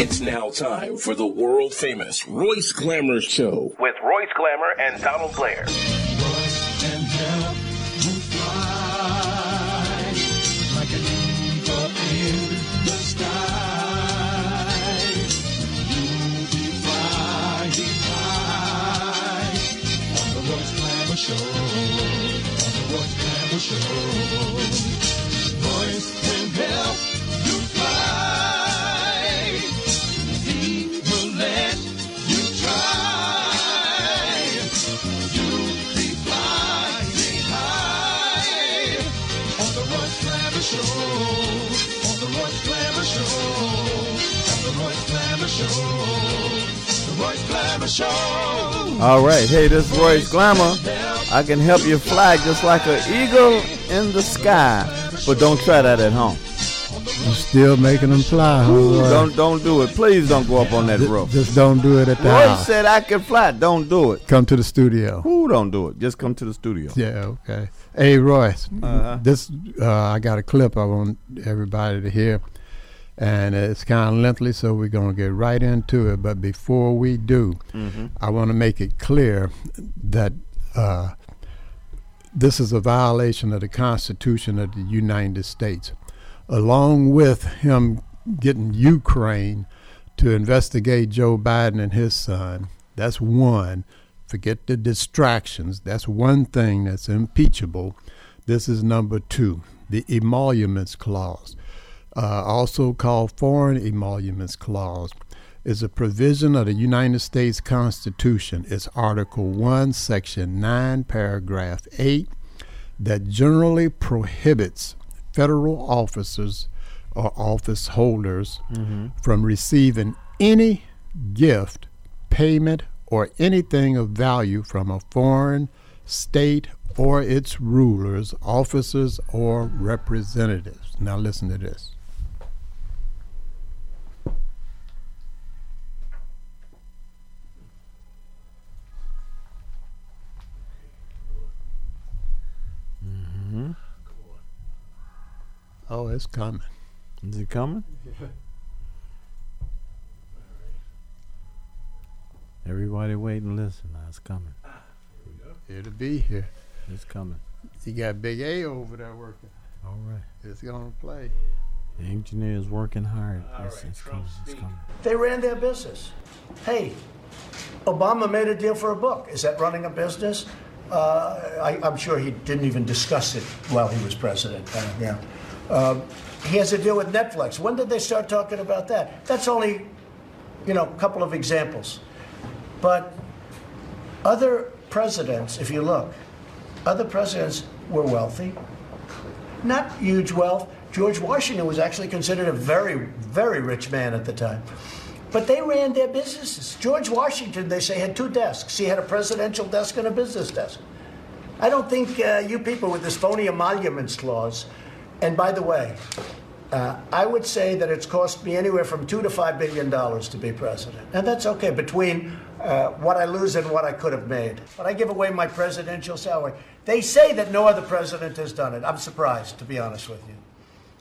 It's now time for the world famous Royce Glamour Show with Royce Glamour and Donald Blair. Show, on the Royce Glamour Show. All right, hey, this is Royce Glamour. I can help you fly just like an eagle in the sky, but don't try that at home. You still making them fly, huh? Ooh, don't don't do it. Please don't go up on that Ju- rope. Just don't do it at the Royce house. said I can fly. Don't do it. Come to the studio. Who don't do it? Just come to the studio. Yeah, okay. Hey, Royce, Uh-huh. this uh, I got a clip I want everybody to hear, and it's kind of lengthy, so we're gonna get right into it. But before we do, I want to make it clear that uh, this is a violation of the Constitution of the United States, along with him getting Ukraine to investigate Joe Biden and his son. That's one. Forget the distractions. That's one thing that's impeachable. This is number two, the emoluments clause, uh, also called foreign emoluments clause, is a provision of the United States Constitution. It's Article 1, Section 9, Paragraph 8, that generally prohibits federal officers or office holders from receiving any gift, payment, or anything of value from a foreign state or its rulers, officers, or representatives. Now, listen to this. Mm-hmm. Oh, it's coming. Is it coming? Everybody wait and listen. Now it's coming. It'll be here. It's coming. You got Big A over there working. All right. It's gonna play. The engineer is working hard. It's, it's coming. It's coming. They ran their business. Hey, Obama made a deal for a book. Is that running a business? Uh, I, I'm sure he didn't even discuss it while he was president. Uh, yeah. Um, he has a deal with Netflix. When did they start talking about that? That's only, you know, a couple of examples. But other presidents, if you look, other presidents were wealthy, not huge wealth. George Washington was actually considered a very, very rich man at the time. But they ran their businesses. George Washington, they say, had two desks. He had a presidential desk and a business desk. I don't think uh, you people with this phony emoluments clause, and by the way, uh, I would say that it's cost me anywhere from two to five billion dollars to be president. And that's okay between uh, what I lose and what I could have made. But I give away my presidential salary. They say that no other president has done it. I'm surprised, to be honest with you.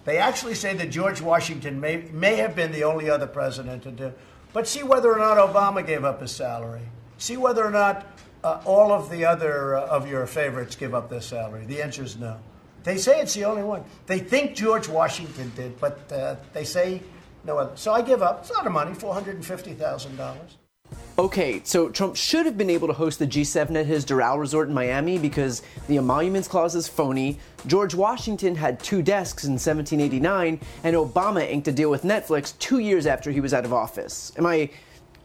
They actually say that George Washington may, may have been the only other president to do. But see whether or not Obama gave up his salary. See whether or not uh, all of the other uh, of your favorites give up their salary. The answer is no. They say it's the only one. They think George Washington did, but uh, they say no other. So I give up. It's a lot of money, four hundred and fifty thousand dollars. Okay, so Trump should have been able to host the G7 at his Doral resort in Miami because the emoluments clause is phony. George Washington had two desks in 1789, and Obama inked a deal with Netflix two years after he was out of office. Am I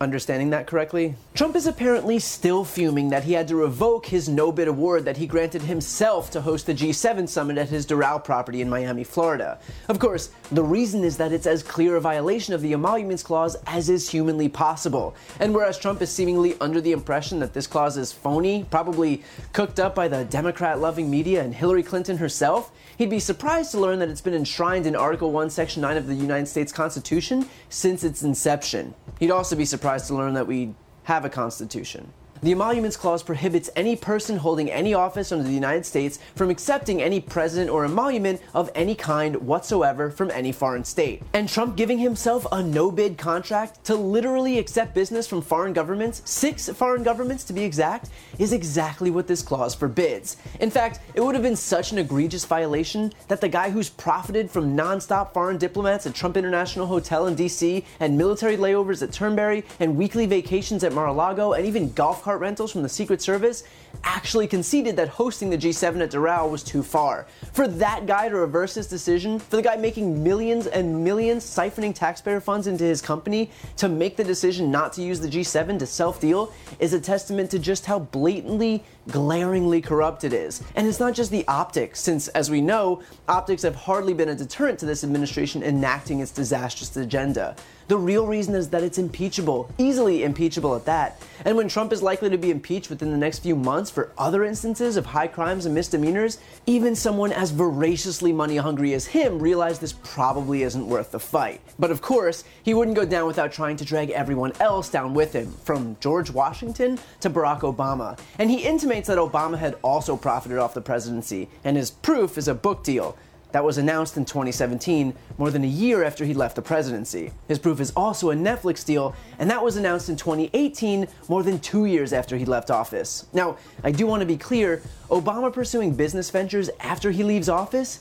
understanding that correctly? Trump is apparently still fuming that he had to revoke his no bid award that he granted himself to host the G7 summit at his Doral property in Miami, Florida. Of course, the reason is that it's as clear a violation of the emoluments clause as is humanly possible. And whereas Trump is seemingly under the impression that this clause is phony, probably cooked up by the Democrat loving media and Hillary Clinton herself, he'd be surprised to learn that it's been enshrined in Article 1, Section 9 of the United States Constitution since its inception. He'd also be surprised to learn that we have a constitution. The Emoluments Clause prohibits any person holding any office under the United States from accepting any president or emolument of any kind whatsoever from any foreign state. And Trump giving himself a no bid contract to literally accept business from foreign governments, six foreign governments to be exact, is exactly what this clause forbids. In fact, it would have been such an egregious violation that the guy who's profited from non-stop foreign diplomats at Trump International Hotel in DC and military layovers at Turnberry and weekly vacations at Mar-a-Lago and even golf cart rentals from the Secret Service actually conceded that hosting the G7 at Doral was too far. For that guy to reverse his decision, for the guy making millions and millions siphoning taxpayer funds into his company to make the decision not to use the G7 to self deal is a testament to just how blatantly, glaringly corrupt it is. And it's not just the optics, since, as we know, optics have hardly been a deterrent to this administration enacting its disastrous agenda. The real reason is that it's impeachable, easily impeachable at that. And when Trump is likely to be impeached within the next few months for other instances of high crimes and misdemeanors, even someone as voraciously money hungry as him realized this probably isn't worth the fight. But of course, he wouldn't go down without trying to drag everyone else down with him, from George Washington to Barack Obama. And he intimates that Obama had also profited off the presidency, and his proof is a book deal that was announced in 2017, more than a year after he left the presidency. His proof is also a Netflix deal, and that was announced in 2018, more than two years after he left office. Now, I do want to be clear Obama pursuing business ventures after he leaves office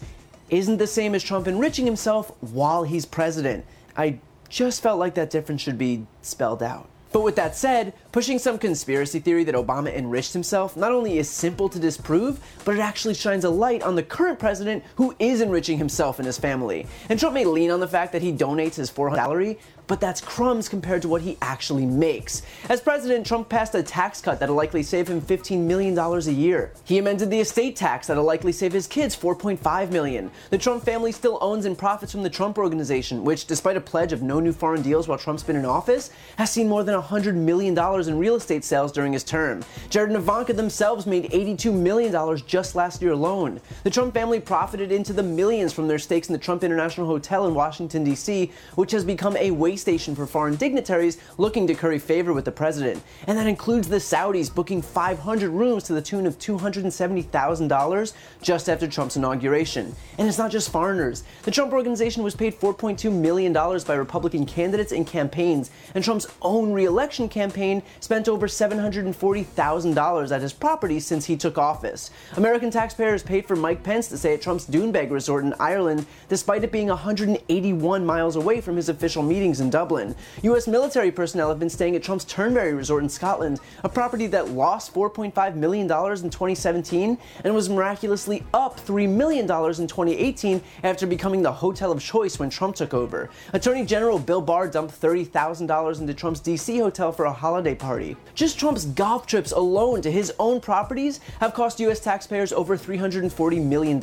isn't the same as Trump enriching himself while he's president. I just felt like that difference should be spelled out. But with that said, pushing some conspiracy theory that Obama enriched himself not only is simple to disprove, but it actually shines a light on the current president who is enriching himself and his family. And Trump may lean on the fact that he donates his 400 salary, but that's crumbs compared to what he actually makes. As president, Trump passed a tax cut that'll likely save him $15 million a year. He amended the estate tax that'll likely save his kids 4.5 million. The Trump family still owns and profits from the Trump Organization, which, despite a pledge of no new foreign deals while Trump's been in office, has seen more than $100 million in real estate sales during his term. Jared and Ivanka themselves made $82 million just last year alone. The Trump family profited into the millions from their stakes in the Trump International Hotel in Washington, D.C., which has become a waste station for foreign dignitaries looking to curry favor with the president. And that includes the Saudis booking 500 rooms to the tune of $270,000 just after Trump's inauguration. And it's not just foreigners. The Trump Organization was paid $4.2 million by Republican candidates and campaigns, and Trump's own reelection campaign spent over $740,000 at his property since he took office. American taxpayers paid for Mike Pence to stay at Trump's Doonbeg Resort in Ireland, despite it being 181 miles away from his official meetings in Dublin. U.S. military personnel have been staying at Trump's Turnberry Resort in Scotland, a property that lost $4.5 million in 2017 and was miraculously up $3 million in 2018 after becoming the hotel of choice when Trump took over. Attorney General Bill Barr dumped $30,000 into Trump's D.C. hotel for a holiday party. Just Trump's golf trips alone to his own properties have cost U.S. taxpayers over $340 million,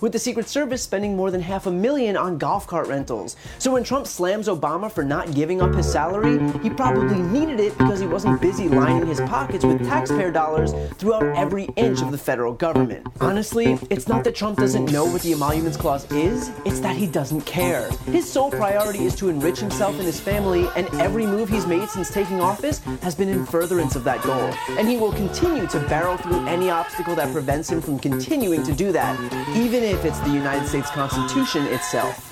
with the Secret Service spending more than half a million on golf cart rentals. So when Trump slams Obama for not giving up his salary, he probably needed it because he wasn't busy lining his pockets with taxpayer dollars throughout every inch of the federal government. Honestly, it's not that Trump doesn't know what the Emoluments Clause is, it's that he doesn't care. His sole priority is to enrich himself and his family, and every move he's made since taking office has been in furtherance of that goal. And he will continue to barrel through any obstacle that prevents him from continuing to do that, even if it's the United States Constitution itself.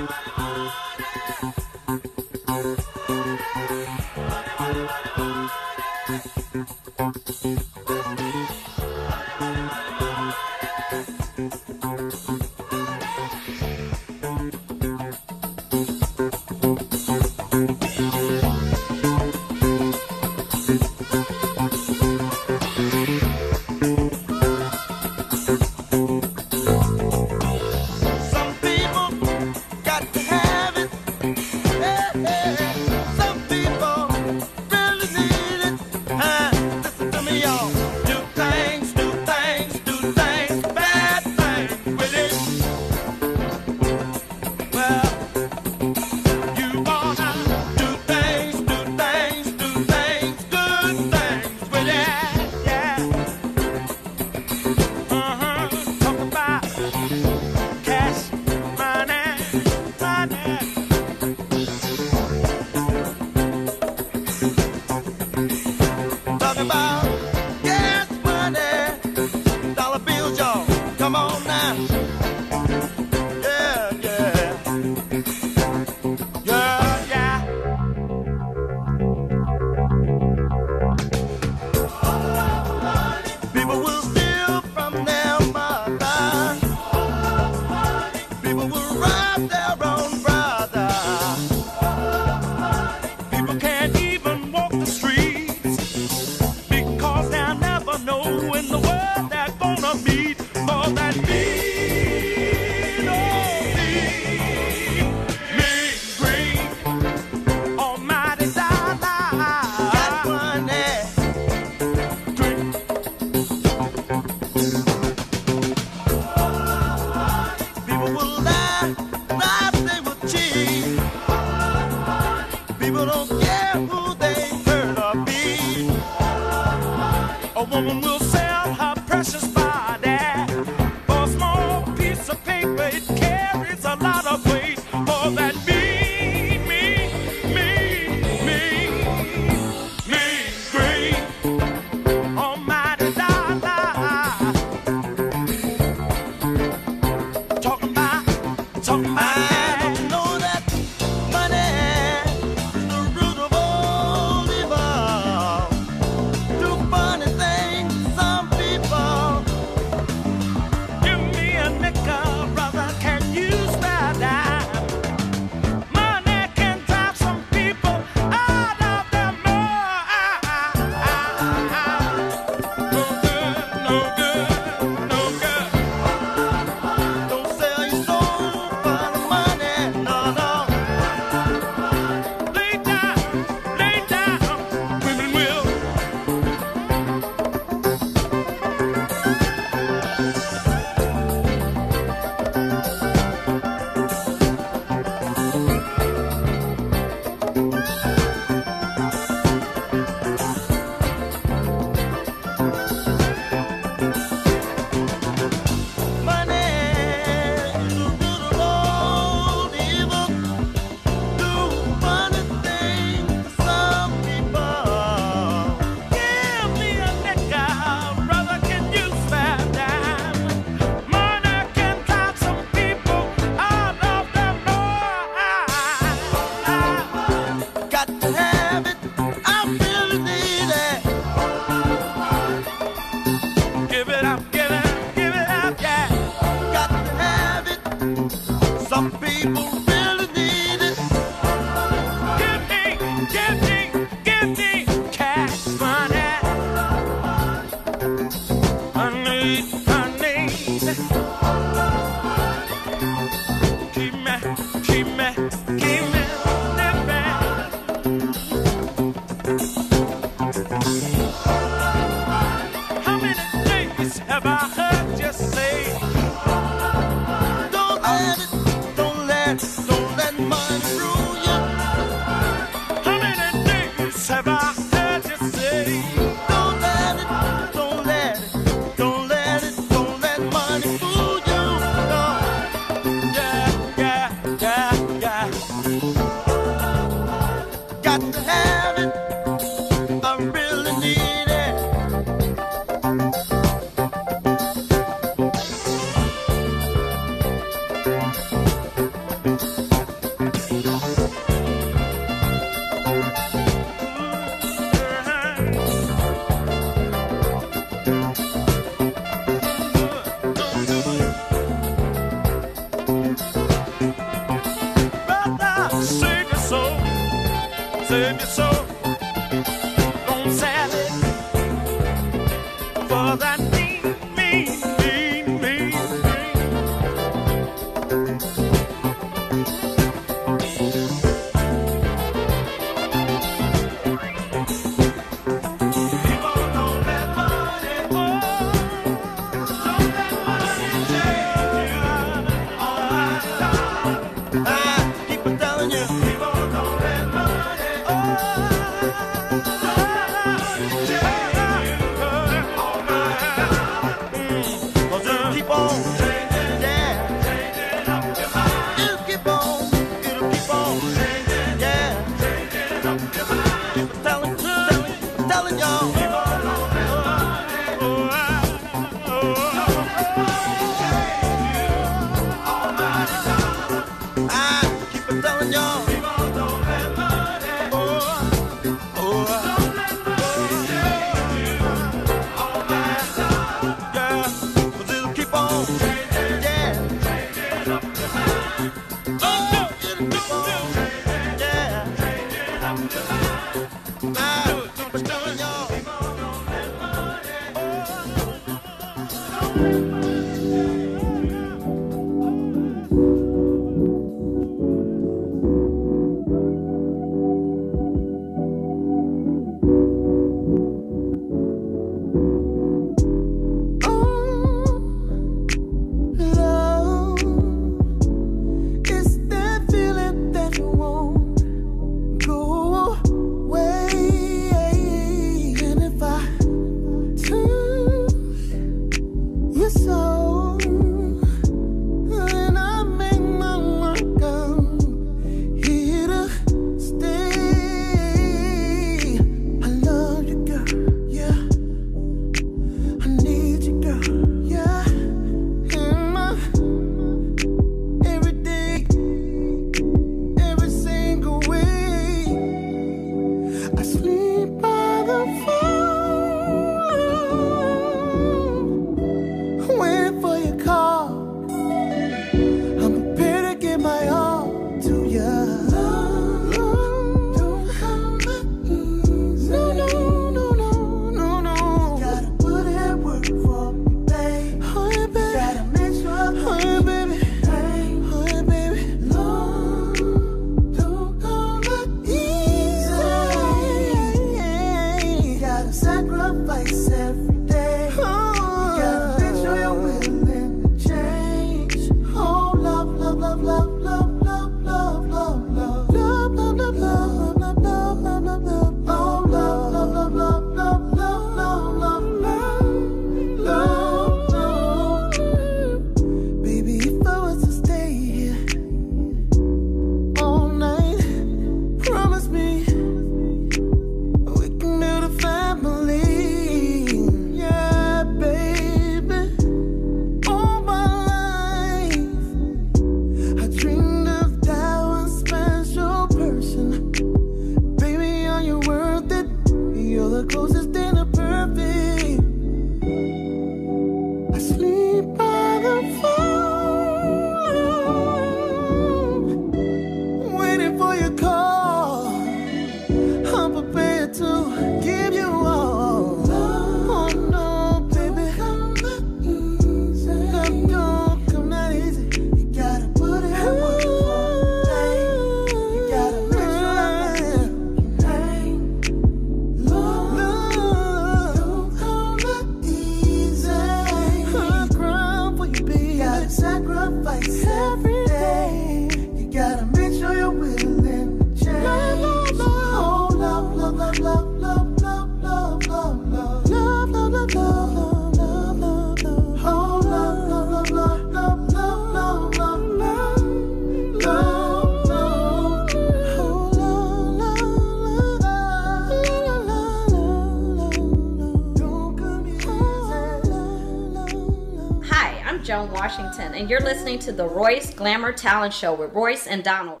Washington, and you're listening to the Royce Glamour Talent Show with Royce and Donald.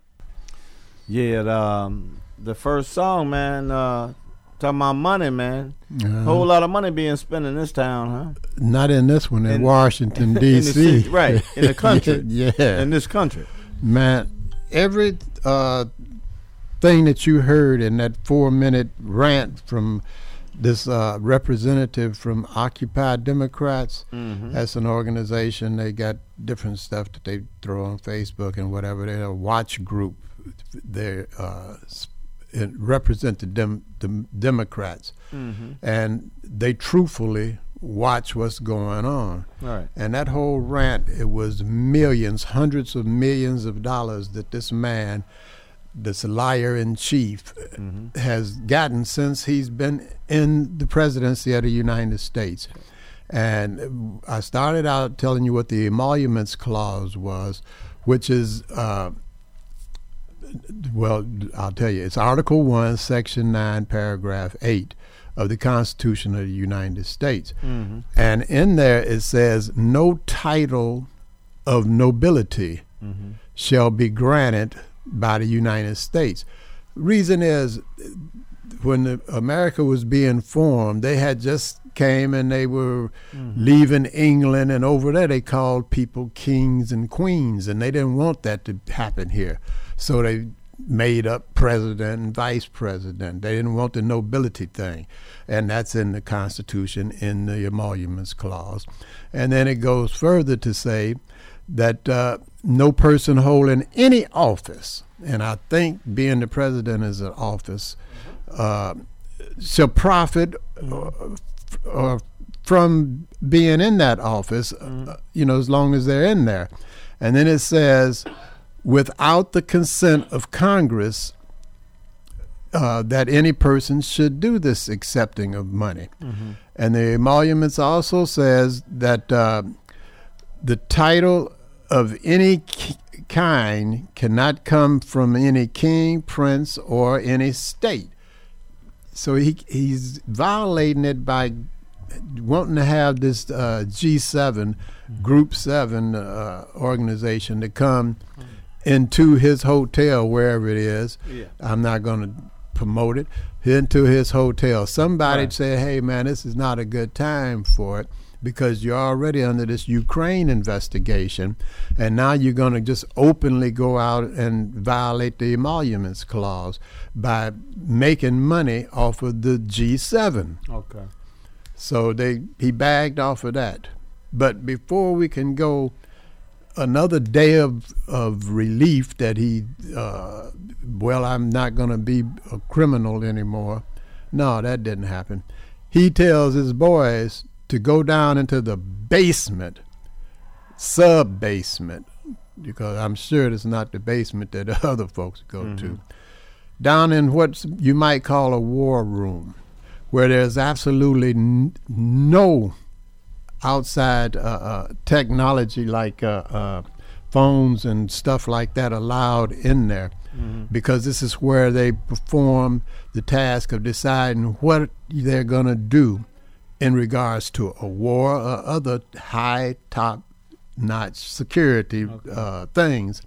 Yeah, the, um, the first song, man, uh, talking about money, man. Uh, Whole lot of money being spent in this town, huh? Not in this one, in, In- Washington, D.C. right, in the country. yeah. In this country. Man, every uh, thing that you heard in that four minute rant from this uh, representative from Occupy Democrats, Mm-hmm. that's an organization. They got different stuff that they throw on Facebook and whatever. They're a watch group. They uh, represent the, dem- the Democrats, Mm-hmm. and they truthfully watch what's going on. Right. And that whole rant, it was millions, hundreds of millions of dollars that this man, this liar in chief, mm-hmm. has gotten since he's been in the presidency of the United States. And I started out telling you what the emoluments clause was, which is, uh, well, I'll tell you, it's Article 1, Section 9, Paragraph 8 of the Constitution of the United States. Mm-hmm. And in there it says, no title of nobility mm-hmm. shall be granted by the United States. Reason is, when the, America was being formed, they had just came and they were mm-hmm. leaving England, and over there they called people kings and queens, and they didn't want that to happen here. So they made up president and vice president. They didn't want the nobility thing, and that's in the Constitution in the emoluments clause. And then it goes further to say that uh, no person holding any office, and I think being the president is an office, uh, shall profit uh, uh, from being in that office, uh, you know, as long as they're in there. And then it says, without the consent of Congress, uh, that any person should do this accepting of money. And the emoluments also says that uh, the title of any kind cannot come from any king, prince, or any state. So he he's violating it by wanting to have this uh, G7, Group 7 uh, organization to come into his hotel, wherever it is. I'm not going to promote it. Into his hotel. Somebody said, hey, man, this is not a good time for it because you're already under this Ukraine investigation, and now you're going to just openly go out and violate the emoluments clause by making money off of the G7. Okay. So they he bagged off of that. But before we can go another day of of relief that he uh, well I'm not going to be a criminal anymore. No, that didn't happen. He tells his boys to go down into the basement, sub basement, because I'm sure it's not the basement that other folks go to. Down in what you might call a war room, where there's absolutely n- no outside uh, uh, technology like uh, uh, phones and stuff like that allowed in there because this is where they perform the task of deciding what they're going to do in regards to a war or other high top notch security uh, things.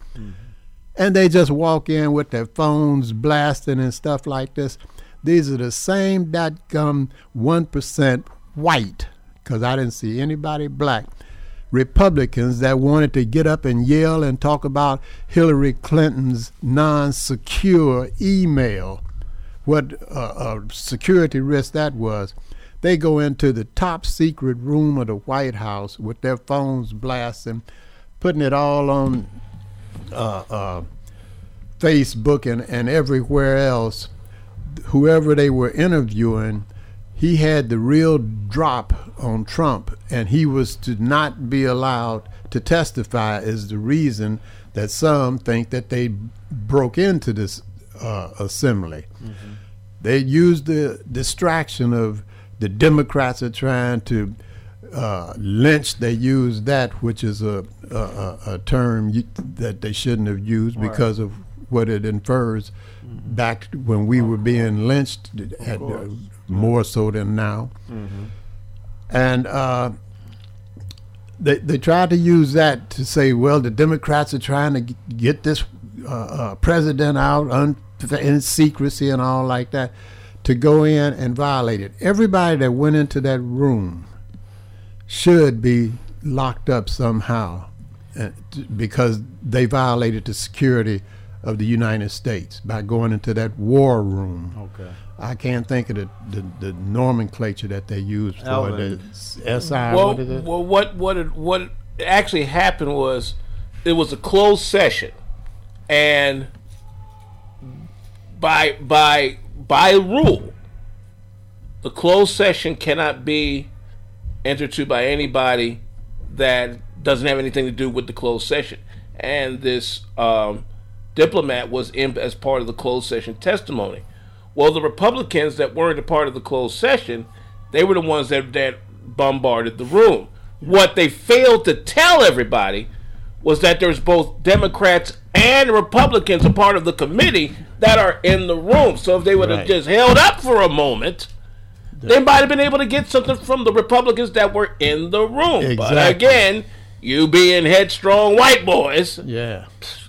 And they just walk in with their phones blasting and stuff like this. These are the same dadgum 1% white, because I didn't see anybody black. Republicans that wanted to get up and yell and talk about Hillary Clinton's non secure email, what uh, a security risk that was. They go into the top secret room of the White House with their phones blasting, putting it all on uh, uh, Facebook and, and everywhere else. Whoever they were interviewing, he had the real drop on Trump, and he was to not be allowed to testify is the reason that some think that they broke into this uh, assembly. They used the distraction of the Democrats are trying to uh, lynch. They used that, which is a, a, a, term you, that they shouldn't have used because of what it infers back when we were being lynched, at, uh, more so than now. And uh, they they tried to use that to say, well, the Democrats are trying to get this uh, uh, president out un- in secrecy and all like that, to go in and violate it. Everybody that went into that room should be locked up somehow, uh, because they violated the security of the United States by going into that war room. Okay. I can't think of the, the, the nomenclature that they used for Alvin. the SI. Well, what is it? well, what what it, what actually happened was it was a closed session, and by by by rule, the closed session cannot be entered to by anybody that doesn't have anything to do with the closed session. And this um, diplomat was in as part of the closed session testimony. Well, the Republicans that weren't a part of the closed session, they were the ones that, that bombarded the room. What they failed to tell everybody was that there's both Democrats and Republicans a part of the committee that are in the room. So if they would have Right. just held up for a moment, they might have been able to get something from the Republicans that were in the room. But again, you being headstrong white boys, Yeah,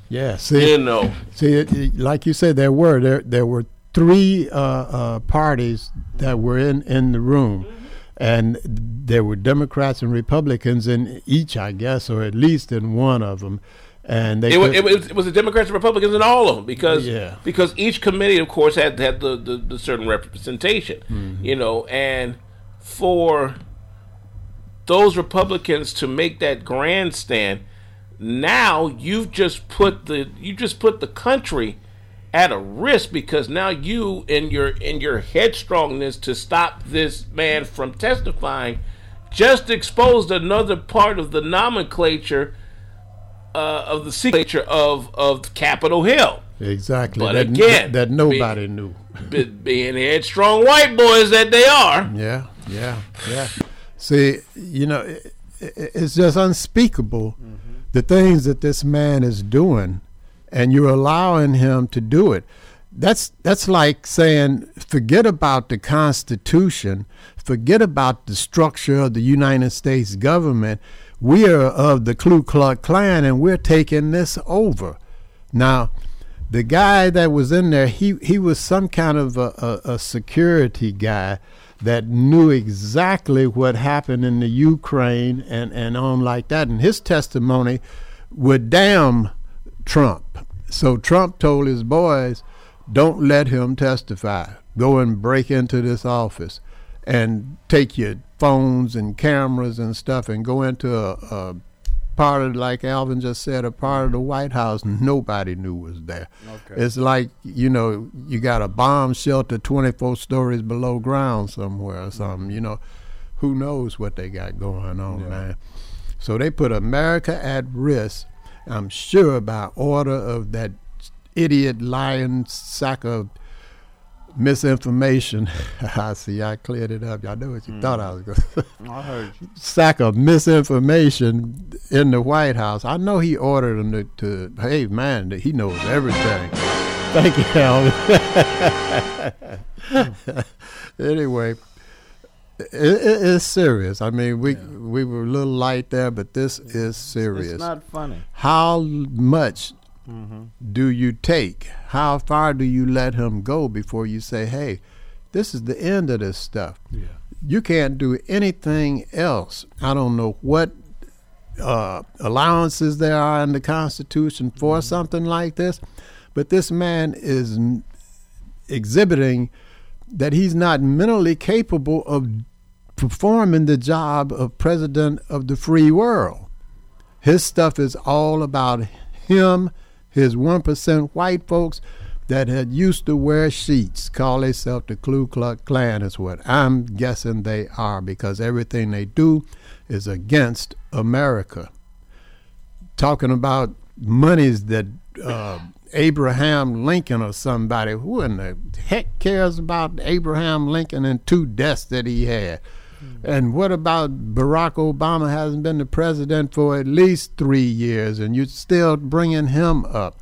yeah. See, you know. see, it, it- like you said, there were there there were three uh, uh, parties that were in in the room, and there were Democrats and Republicans in each, I guess, or at least in one of them. and they It, wa- could- it, was, it was the Democrats and Republicans in all of them because Yeah. because each committee, of course, had had the, the, the certain representation, Mm-hmm. you know, and for those Republicans to make that grandstand, now you've just put the you just put the country at a risk because now you in your in your headstrongness to stop this man from testifying just exposed another part of the nomenclature uh, of the seclature of of Capitol Hill. exactly But that, again, that nobody knew. Be- being headstrong white boys that they are. Yeah, yeah, yeah. See, you know, it, it, it's just unspeakable the things that this man is doing, and you're allowing him to do it. That's that's like saying, forget about the Constitution, forget about the structure of the United States government. We are of the Ku Klux Klan, and we're taking this over. Now, the guy that was in there, he, he was some kind of a, a, a security guy that knew exactly what happened in the Ukraine and, and on like that. And his testimony would damn Trump. So Trump told his boys, don't let him testify. Go and break into this office and take your phones and cameras and stuff and go into a, a part of, like Alvin just said, a part of the White House nobody knew was there. Okay. It's like, you know, you got a bomb shelter 24 stories below ground somewhere or something, you know. Who knows what they got going on, man. So they put America at risk, I'm sure, by order of that idiot lying sack of misinformation. I see, I cleared it up. Y'all know what you mm. thought I was going to I heard you. sack of misinformation in the White House. I know he ordered them to, to hey man, he knows everything. Thank you, Alan. anyway, it, it, it's serious. I mean, we we were a little light there, but this is serious. It's not funny. How much do you take? How far do you let him go before you say, hey, this is the end of this stuff? You can't do anything else. I don't know what uh, allowances there are in the Constitution for something like this, but this man is exhibiting that he's not mentally capable of performing the job of president of the free world. His stuff is all about him, his 1% white folks that had used to wear sheets, call themselves the Ku Klux Klan, is what I'm guessing they are because everything they do is against America. Talking about monies that uh, Abraham Lincoln or somebody, who in the heck cares about Abraham Lincoln and two deaths that he had? Hmm. And what about Barack Obama hasn't been the president for at least three years and you're still bringing him up?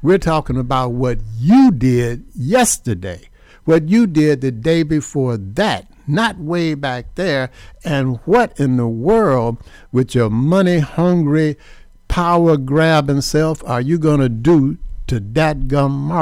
We're talking about what you did yesterday, what you did the day before that, not way back there. And what in the world, with your money hungry, power grabbing self, are you going to do to that gum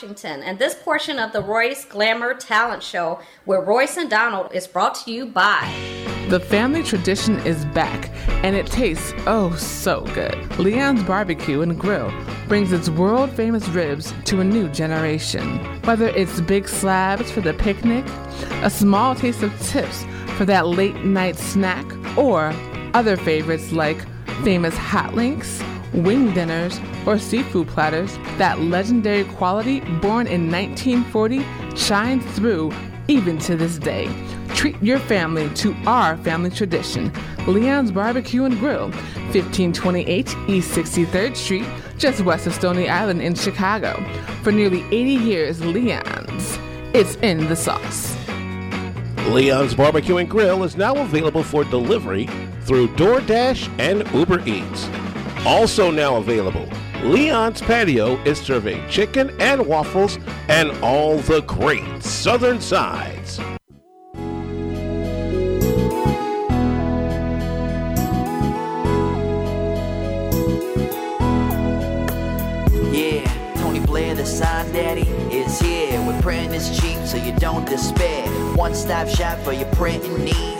Washington, and this portion of the Royce Glamour Talent Show where Royce and Donald is brought to you by. The family tradition is back, and it tastes oh so good. Leon's Barbecue and Grill brings its world famous ribs to a new generation. Whether it's big slabs for the picnic, a small taste of tips for that late night snack, or other favorites like famous hot links, wing dinners, or seafood platters, that legendary quality born in 1940 shines through even to this day. Treat your family to our family tradition. Leon's Barbecue and Grill, 1528 East 63rd Street, just west of Stony Island in Chicago. For nearly 80 years, Leon's. It's in the sauce. Leon's Barbecue and Grill is now available for delivery through DoorDash and Uber Eats. Also now available Leon's Patio is serving chicken and waffles and all the great southern sides. Yeah, Tony Blair, the sign daddy, is here. With printing is cheap, so you don't despair. One stop shop for your printing needs.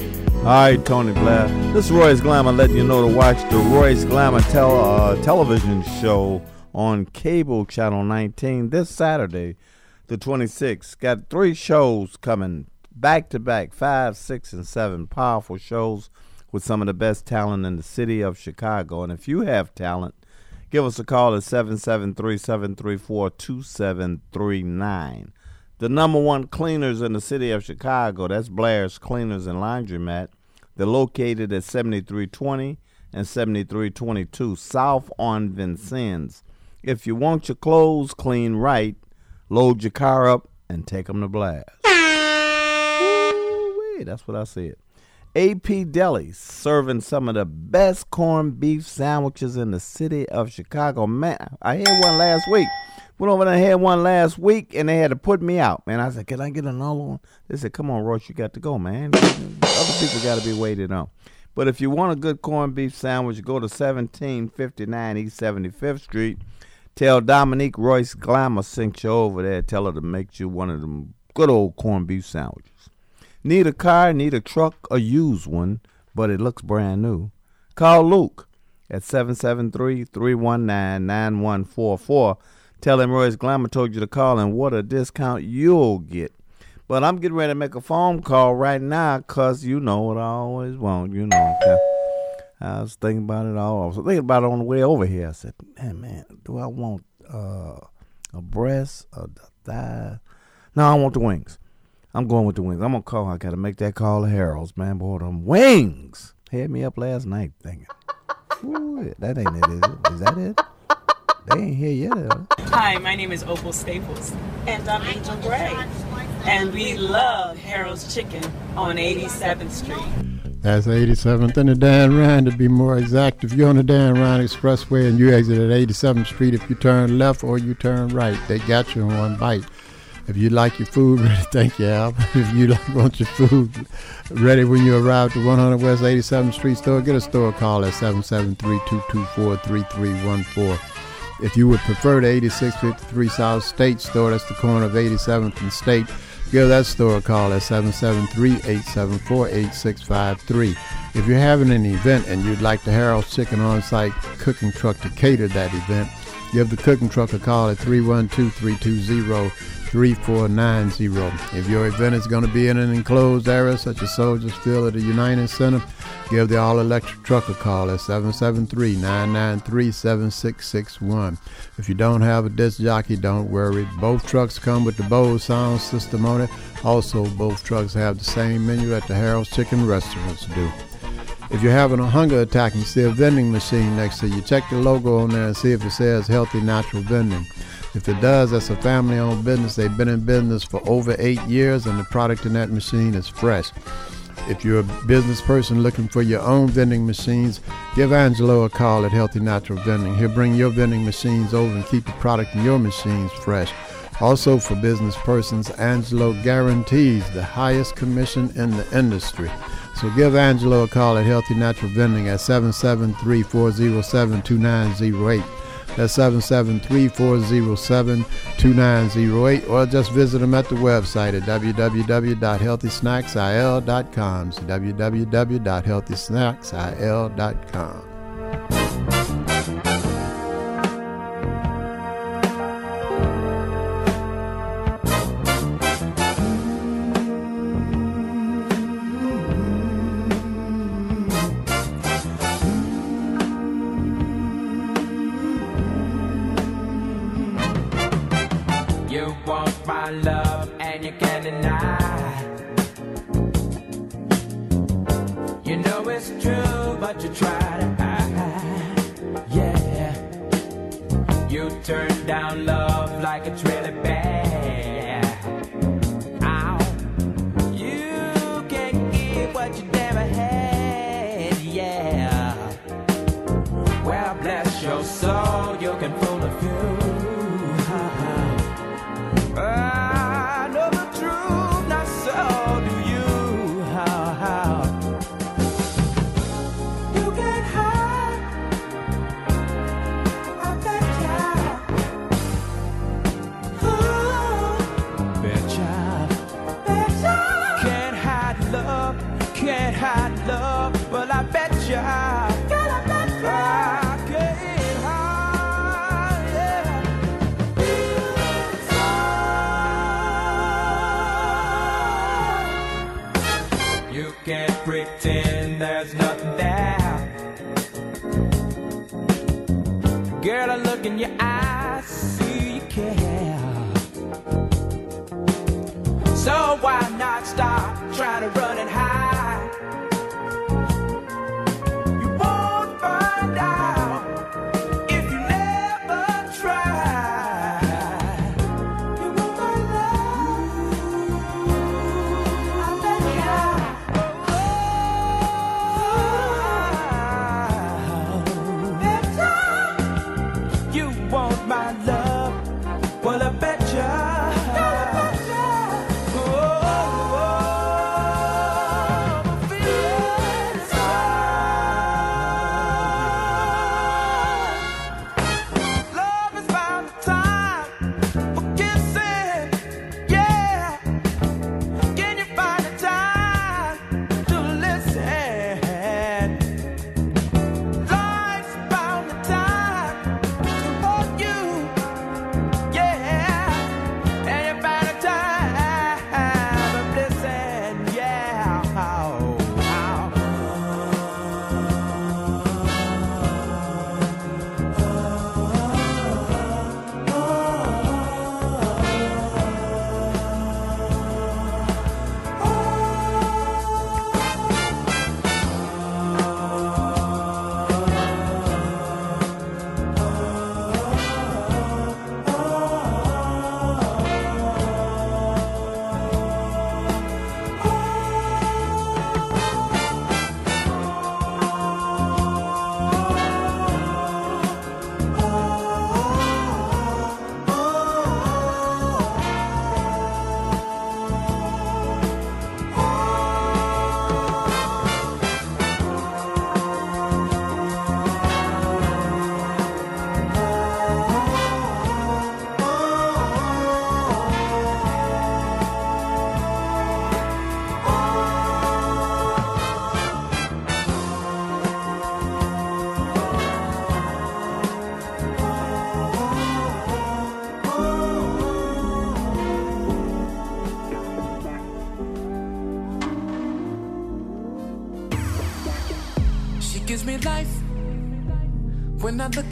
All right, Tony Blair. This is Royce Glamour letting you know to watch the Royce Glamour tel- uh, television show on cable channel 19 this Saturday, the 26th. Got three shows coming back to back five, six, and seven powerful shows with some of the best talent in the city of Chicago. And if you have talent, give us a call at 773 734 2739. The number one cleaners in the city of Chicago, that's Blair's Cleaners and Laundromat. They're located at 7320 and 7322 South on Vincennes. If you want your clothes clean right, load your car up and take them to Blair's. Woo-wee, That's what I said. AP Deli serving some of the best corned beef sandwiches in the city of Chicago. Man, I had one last week. Went over there and had one last week, and they had to put me out. Man, I said, "Can I get another one?" They said, "Come on, Royce, you got to go, man. Other people got to be waited on." But if you want a good corned beef sandwich, go to 1759 East 75th Street. Tell Dominique Royce Glamour sent you over there. Tell her to make you one of them good old corned beef sandwiches. Need a car, need a truck, a used one, but it looks brand new. Call Luke at 773-319-9144. Tell him Royce Glamour told you to call and what a discount you'll get. But I'm getting ready to make a phone call right now because you know what I always want, you know. I was thinking about it all. I was thinking about it on the way over here. I said, man, man, do I want uh, a breast, a thigh? No, I want the wings. I'm going with the wings. I'm gonna call. I gotta make that call to Harold's, man. Boy, them wings had me up last night thinking. Ooh, that ain't it, is it? Is that it? They ain't here yet. Hi, my name is Opal Staples. And I'm Angel Gray. And we love Harold's Chicken on 87th Street. That's 87th and the Dan Ryan to be more exact. If you're on the Dan Ryan Expressway and you exit at 87th Street, if you turn left or you turn right, they got you in one bite. If you like your food ready, thank you, Al. If you like, want your food ready when you arrive to 100 West 87th Street store, get a store call at 773-224-3314. If you would prefer the 8653 South State store, that's the corner of 87th and State, give that store a call at 773-874-8653. If you're having an event and you'd like the Harold's Chicken on-site cooking truck to cater that event, give the cooking truck a call at 312-320-3490. If your event is going to be in an enclosed area such as Soldiers Field or the United Center, give the all-electric truck a call at 773-993-7661. If you don't have a disc jockey, don't worry. Both trucks come with the Bose sound system on it. Also, both trucks have the same menu that the Harold's Chicken restaurants do. If you're having a hunger attack and see a vending machine next to you, check the logo on there and see if it says healthy natural vending. If it does, that's a family owned business. They've been in business for over eight years and the product in that machine is fresh. If you're a business person looking for your own vending machines, give Angelo a call at Healthy Natural Vending. He'll bring your vending machines over and keep the product in your machines fresh. Also, for business persons, Angelo guarantees the highest commission in the industry. So give Angelo a call at Healthy Natural Vending at 773-407-2908. That's 773-407-2908 or just visit them at the website at www.healthysnacksil.com. It's www.healthysnacksil.com.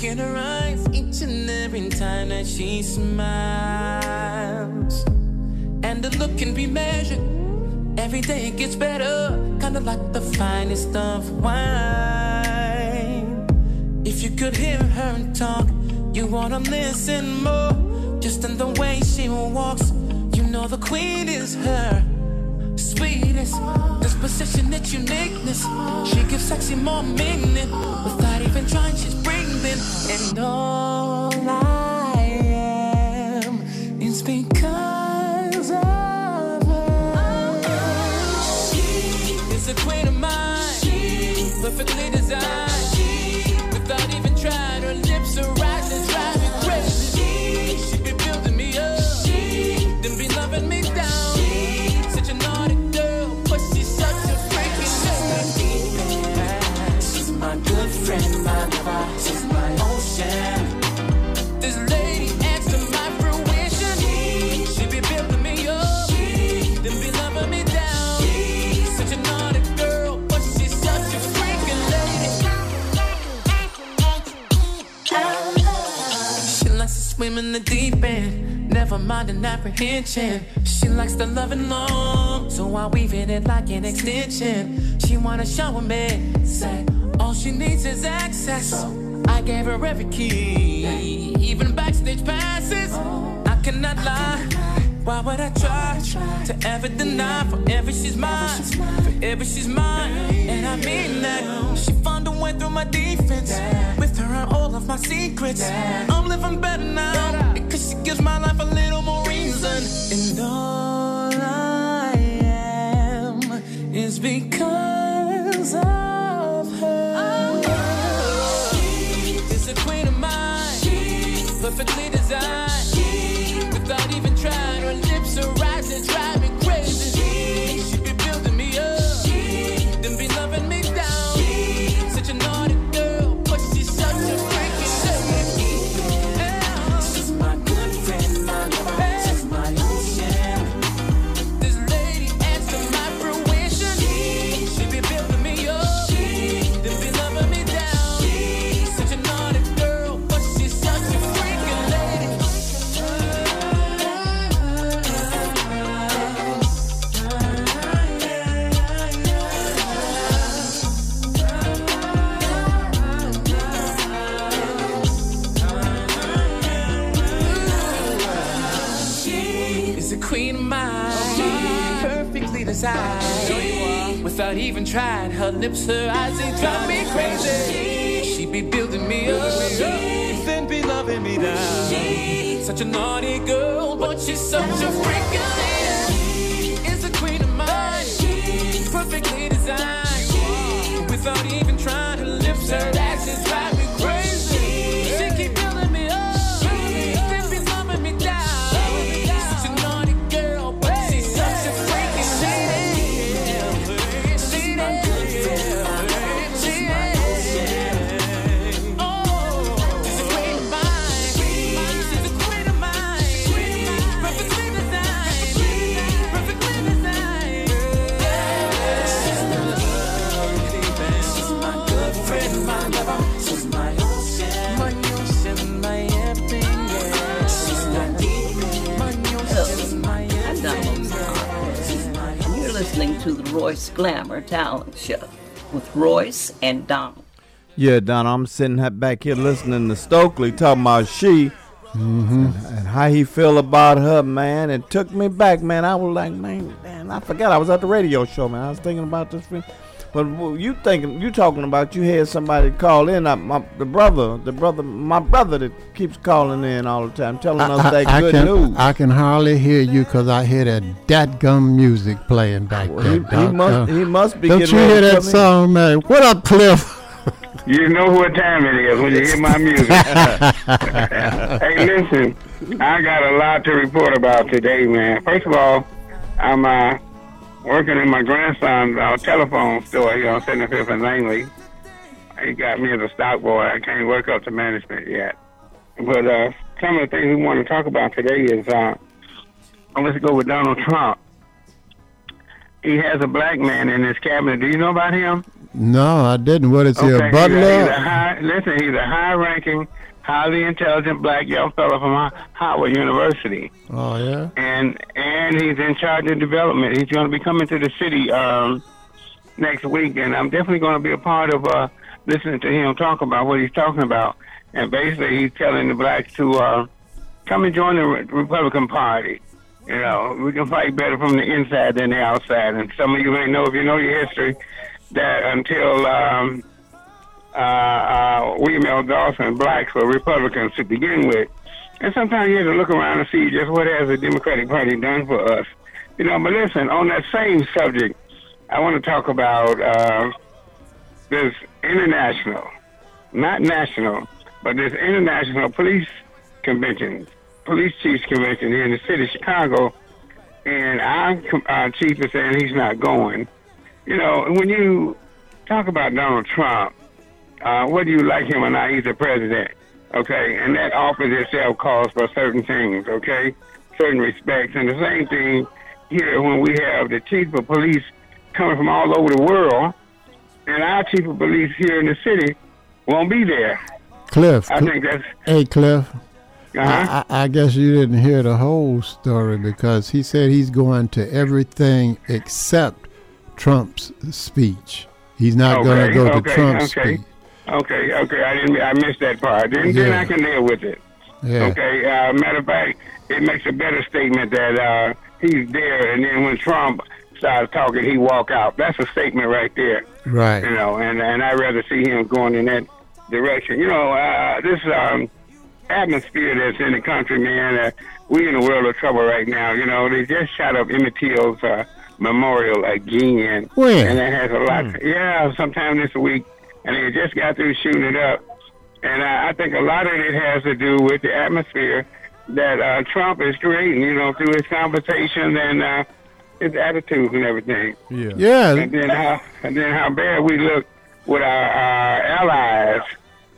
in her eyes each and every time that she smiles. And the look can be measured. Every day it gets better, kinda like the finest of wine. If you could hear her talk, you wanna listen more. Just in the way she walks, you know the queen is her. Sweetest disposition, its uniqueness. She gives sexy more meaning without even trying. She's breathing, and all I am is because of her. She is a queen of mine, perfectly designed. The deep end, never mind an apprehension. She likes the loving it long, so I weave it in like an extension. She wanna shower me, say all she needs is access. I gave her every key, even backstage passes. I cannot lie. Why would I try to ever deny? Forever she's mine, forever she's mine, and I mean that. She found a way through my defense, with her all of my secrets. I'm living better now she gives my life a little more reason, and all I am is because of her. She's a queen of mine, perfectly designed. She, Without even trying, her lips are Without even trying, her lips, her eyes, they drive me crazy. She be building me up, then be loving me down. Such a naughty girl, but she's such a freaking lady. Is the queen of mine, perfectly designed. Without even trying, her lips, her Royce Glamour Talent Show with Royce and Donald. Yeah, Don, I'm sitting back here listening to Stokley talking about she Mm-hmm. and how he feel about her, man. It took me back, man. I was like, man, man, I forgot I was at the radio show, man. I was thinking about this. thing. But you thinking, you talking about you had somebody call in, uh, my, the brother, the brother, my brother that keeps calling in all the time, telling us that I, good can, news. I can hardly hear you because I hear that dadgum music playing back there. he, he must, Uh, he must be Don't getting you hear to that come in. song, man? What up, Cliff? You know what time it is when you hear my music. hey, listen, I got a lot to report about today, man. First of all, I'm uh, working in my grandson's uh, telephone store here on 75th and Langley. He got me as a stock boy. I can't work up to management yet. But uh, some of the things we want to talk about today is uh, let's go with Donald Trump. He has a black man in his cabinet. Do you know about him? No, I didn't. What is he, a He's a, he's butler? a high, listen, he's a high-ranking, highly intelligent black young fellow from Ho- Howard University, Oh, yeah? and and he's in charge of development. He's going to be coming to the city um, next week, and I'm definitely going to be a part of uh, listening to him talk about what he's talking about. And basically, he's telling the blacks to uh, come and join the Re- Republican Party. You know, we can fight better from the inside than the outside. And some of you may know, if you know your history, that until um, uh, uh, William L. Dawson, blacks were Republicans to begin with. And sometimes you have to look around and see just what has the Democratic Party done for us. You know, but listen, on that same subject, I want to talk about uh, this international, not national, but this international police convention, police chiefs convention here in the city of Chicago. And our uh, chief is saying he's not going. You know, when you talk about Donald Trump, uh, whether you like him or not, he's the president. Okay, and that office itself calls for certain things. Okay, certain respects, and the same thing here when we have the chief of police coming from all over the world, and our chief of police here in the city won't be there. Cliff. I think that's Hey, Cliff. Uh-huh. I, I guess you didn't hear the whole story because he said he's going to everything except Trump's speech. He's not going to go to Trump's okay. speech. Okay, okay. I didn't. I missed that part. Then, then Yeah. I can deal with it. Yeah. Okay. Uh, matter of fact, it makes a better statement that uh, he's there, and then when Trump starts talking, he walk out. That's a statement right there. Right. You know, and and I'd rather see him going in that direction. You know, uh, this um, atmosphere that's in the country, man. Uh, we in a world of trouble right now. You know, they just shot up Emmett Till's uh, memorial again. When? And that has a lot. to Yeah, sometime this week, and they just got through shooting it up. And I, I think a lot of it has to do with the atmosphere that uh, Trump is creating. You know, through his conversations and uh, his attitudes and everything. Yeah. Yeah. And then how and then how bad we look with our, our allies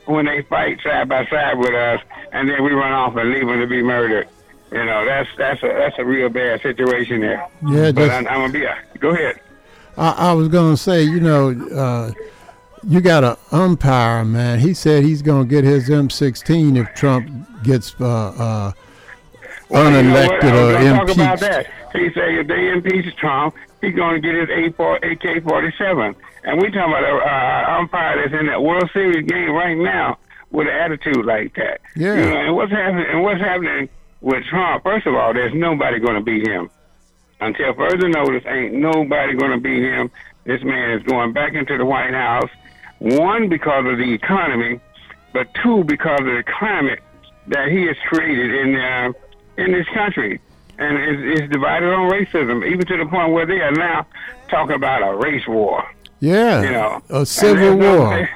when they fight side by side with us, and then we run off and leave them to be murdered. You know, that's that's a that's a real bad situation there. Yeah, but I'm, I'm gonna be. A, Go ahead. I, I was going to say, you know, uh, you got an umpire, man. He said he's going to get his M16 if Trump gets uh, uh, Well, you know unelected I was or gonna talk about that. He said if they impeach Trump, he's going to get his AK forty seven. And we talking about an uh, umpire that's in that World Series game right now with an attitude like that. Yeah. You know, and what's happening? And what's happening with Trump? First of all, there's nobody going to beat him. Until further notice, ain't nobody going to beat him. This man is going back into the White House. One because of the economy, but two because of the climate that he has created in uh, in this country, and it's, it's divided on racism, even to the point where they are now talking about a race war. Yeah. You know, a civil there's no war.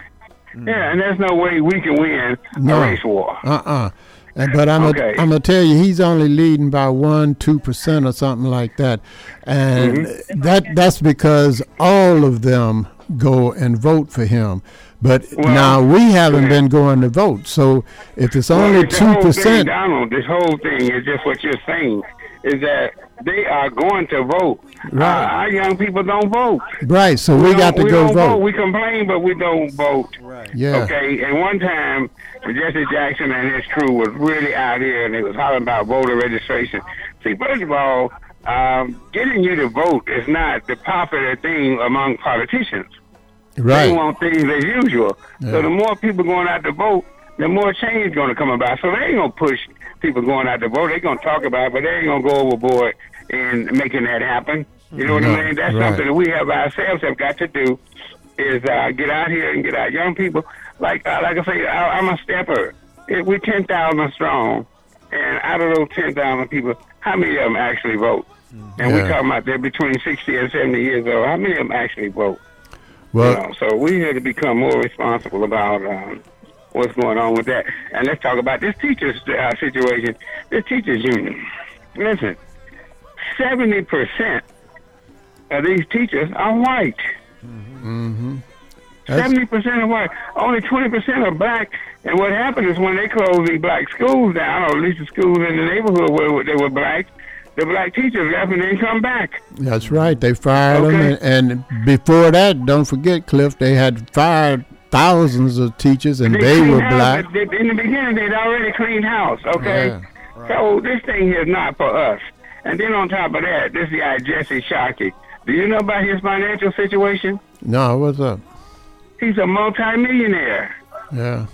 yeah, and there's no way we can win No. a race war. Uh-uh. And, but I'm Okay. gonna I'm gonna tell you, he's only leading by one, two percent or something like that, and Mm-hmm. that that's because all of them go and vote for him. But now we haven't been going to vote, so if it's only it's two whole thing, percent, Donald, this whole thing is just what you're saying. Is that they are going to vote. Right. Uh, our young people don't vote. right? So we, got to we go don't vote. We complain, but we don't vote. Right. Yeah. Okay. And one time, Jesse Jackson and his crew was really out here, and they was hollering about voter registration. See, first of all, um, getting you to vote is not the popular thing among politicians. Right. They want things as usual. Yeah. So the more people going out to vote, the more change going to come about. So they ain't going to push people going out to vote. They're going to talk about it, but they ain't going to go overboard in making that happen. You know what I mean? That's right. something that we have ourselves have got to do is uh, get out here and get our young people. Like uh, like I say, I, I'm a stepper. If We're 10,000 strong. And out of those 10,000 people, how many of them actually vote? And we're talking about they're between 60 and 70 years old. How many of them actually vote? Well, You know, so we have to become more responsible about um, what's going on with that. And let's talk about this teachers uh, situation. This teachers union. Listen, seventy percent of these teachers are white. mm-hmm. Seventy percent are white. Only twenty percent are black. And what happened is when they closed the black schools down, or at least the schools in the neighborhood where they were black, the black teachers left and didn't come back. That's right. They fired Okay. him, and, and before that, don't forget, Cliff, they had fired thousands of teachers, and they, cleaned were house. black. They- in the beginning, they'd already cleaned house. Okay, Yeah. so this thing is not for us. And then on top of that, this guy Jesse Sharkey. Do you know about his financial situation? No, what's up? He's a multimillionaire. Yeah.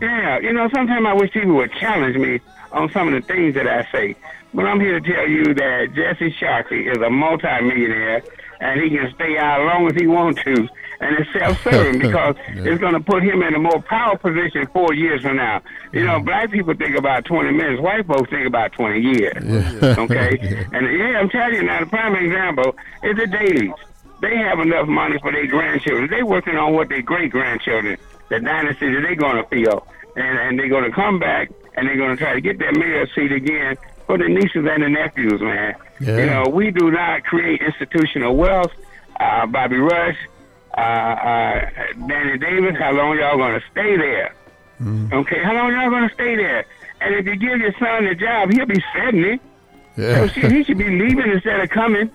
Yeah, you know, sometimes I wish people would challenge me on some of the things that I say. But I'm here to tell you that Jesse Sharkey is a multimillionaire, and he can stay out as long as he wants to. And it's self-serving because it's going to put him in a more powerful position four years from now. You know, black people think about 20 minutes. White folks think about 20 years. Yeah. Okay? And yeah, I'm telling you now, the prime example is the Daleys. They have enough money for their grandchildren. They're working on what their great grandchildren, the dynasty that they're going to feel, and and they're going to come back and they're going to try to get that mayor seat again for the nieces and the nephews, man. Yeah. You know, we do not create institutional wealth. Uh, Bobby Rush, uh, uh, Danny Davis, how long y'all gonna stay there? Okay, how long y'all gonna stay there? And if you give your son a job, he'll be seventy. Yeah. So shit, he should be leaving instead of coming.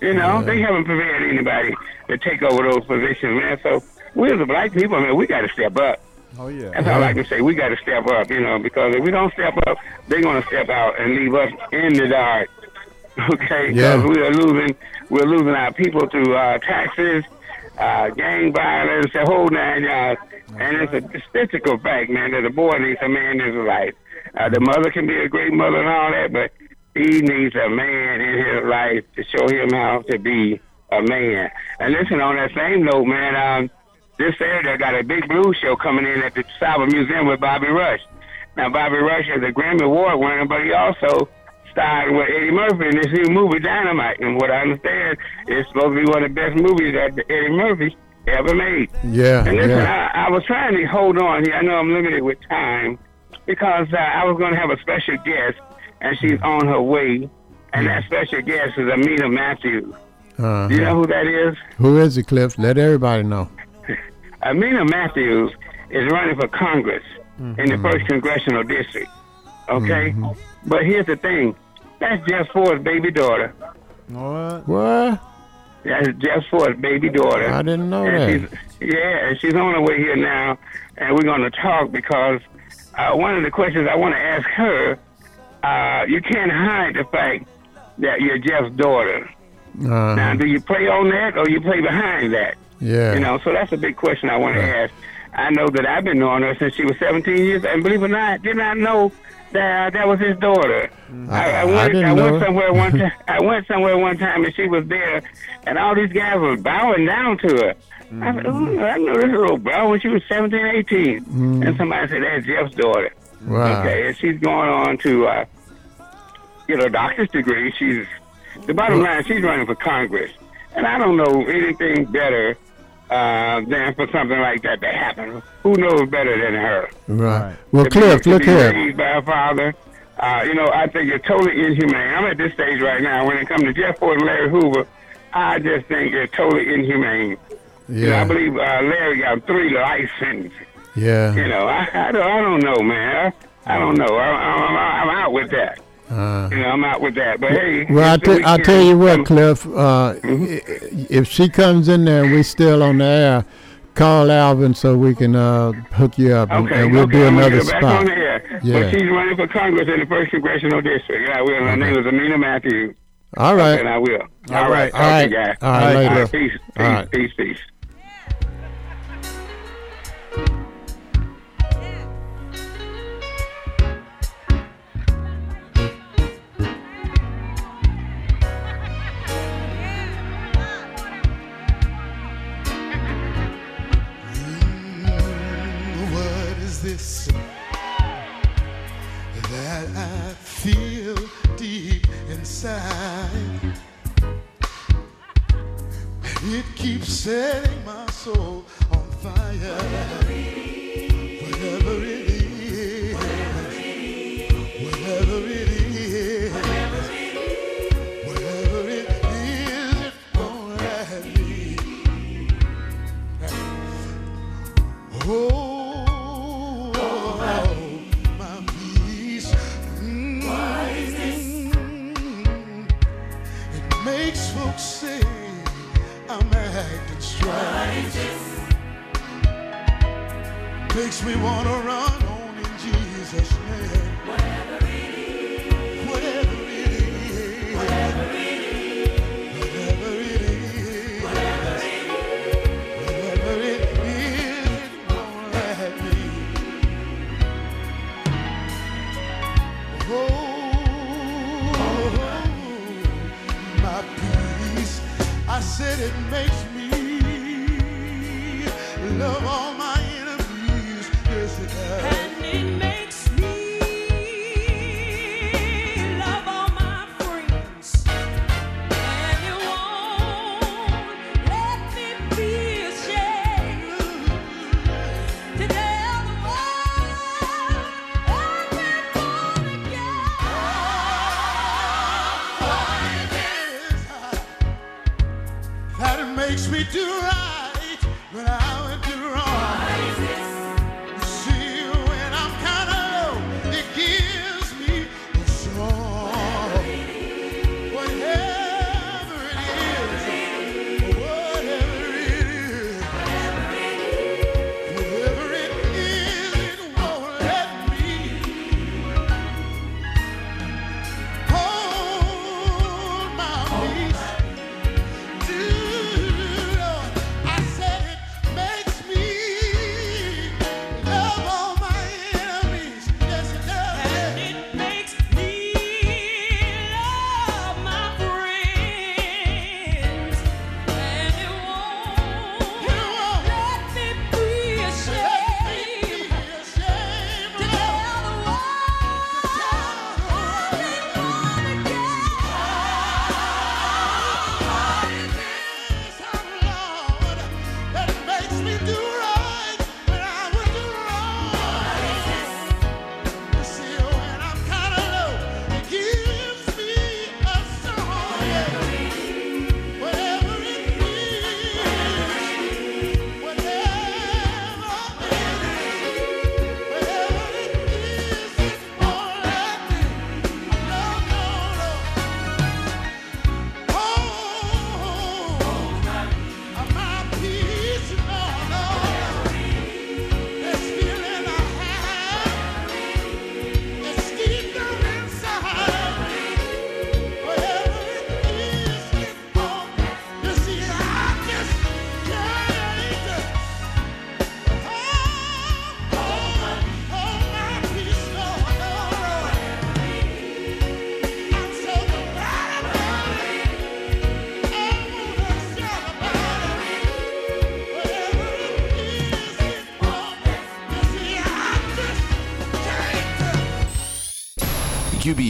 You know, they haven't prepared anybody to take over those positions, man. So we as a black people, man, we got to step up. Oh yeah. That's all I can say. We got to step up, you know, because if we don't step up, they're going to step out and leave us in the dark. Okay, Yeah. because we are losing, we're losing our people to uh, taxes, uh, gang violence, the whole nine yards. And it's a statistical fact, man, that a boy needs a man in his life. Uh, the mother can be a great mother and all that, but he needs a man in his life to show him how to be a man. And listen, on that same note, man, um, this Saturday I got a big blues show coming in at the Salva Museum with Bobby Rush. Now, Bobby Rush is a Grammy Award winner, but he also starred with Eddie Murphy in this new movie, Dolemite. And what I understand, it's supposed to be one of the best movies that Eddie Murphy ever made. Yeah, And listen, yeah. I, I was trying to hold on here. I know I'm limited with time because uh, I was going to have a special guest, and she's on her way. And that special guest is Ameena Matthews. Uh, Do you know who that is? who is it, Cliff? Let everybody know. Ameena Matthews is running for Congress in the first congressional district. Okay, but here's the thing: that's Jeff Fort's baby daughter. What? What? That's Jeff Fort's baby daughter. I didn't know and that. She's, yeah, and she's on her way here now, and we're going to talk because uh, one of the questions I want to ask her, uh, you can't hide the fact that you're Jeff's daughter. Uh, Now, do you play on that or you play behind that? Yeah. You know, so that's a big question I want to ask. I know that I've been knowing her since she was 17 years, and believe it or not, did not know that that was his daughter. I, I I went, I know. went somewhere one time. I went somewhere one time, and she was there, and all these guys were bowing down to her. I said, "Ooh, I know this little bro when she was 17, 18. Mm. And somebody said, that's Jeff's daughter. Wow. Okay, and she's going on to uh, get her doctor's degree. She's the bottom line. She's running for Congress, and I don't know anything better uh, than for something like that to happen. Who knows better than her? Right. Well, To be- Cliff, to look be here. raised by her father. Uh, you know, I think it's totally inhumane. I'm at this stage right now. When it comes to Jeff Fort and Larry Hoover, I just think it's totally inhumane. You know, I believe uh, Larry got three life sentences. Yeah. You know, I, I, don't, I don't know, man. I, I don't know. I, I'm, I'm out with that. Uh, know, I'm out with that. But hey, well, I, te- I tell you what, Cliff. Uh, Mm-hmm. If she comes in there and we still on the air, call Alvin so we can uh, hook you up, and, Okay, and we'll okay, do another get her back on spot. the air. Yeah. But she's running for Congress in the first congressional district. Yeah, I will. Her name is Ameena Matthews. All right. And I will. All All right. right. All right. All right. Peace. Peace. All right. Peace. Peace. What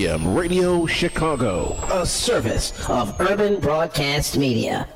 Radio Chicago. A service of Urban Broadcast Media.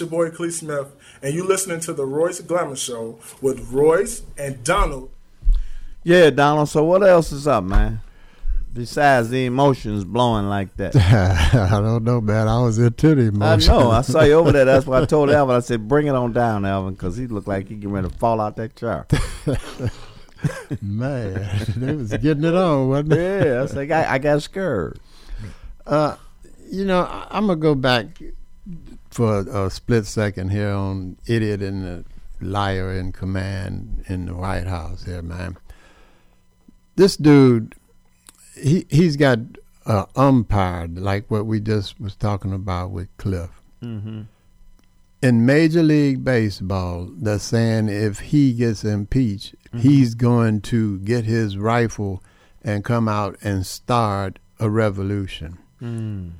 Your boy Clee Smith, and you listening to the Royce Glamour Show with Royce and Donald. Yeah, Donald. So what else is up, man? Besides the emotions blowing like that. I don't know, man. I was into the emotions. I know. I saw you over there. That's why I told Alvin. I said, "Bring it on down, Alvin," because he looked like he getting ready to fall out that chair. Man, they was getting it on, wasn't it? Yeah, I said, I, I got scared. Uh, you know, I, I'm gonna go back for a, split second here on idiot and the liar in command in the White House here, man. This dude, he he's got uh, umpired like what we just was talking about with Cliff. Mm-hmm. In Major League Baseball, they're saying if he gets impeached, he's going to get his rifle and come out and start a revolution. Mm.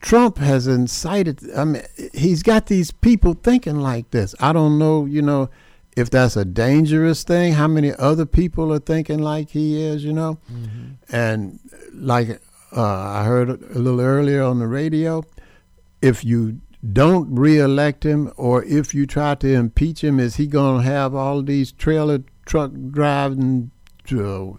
Trump has incited. I mean, he's got these people thinking like this. I don't know, you know, if that's a dangerous thing. How many other people are thinking like he is, you know? And like uh, I heard a little earlier on the radio, if you don't reelect him or if you try to impeach him, is he going to have all these trailer truck driving, uh,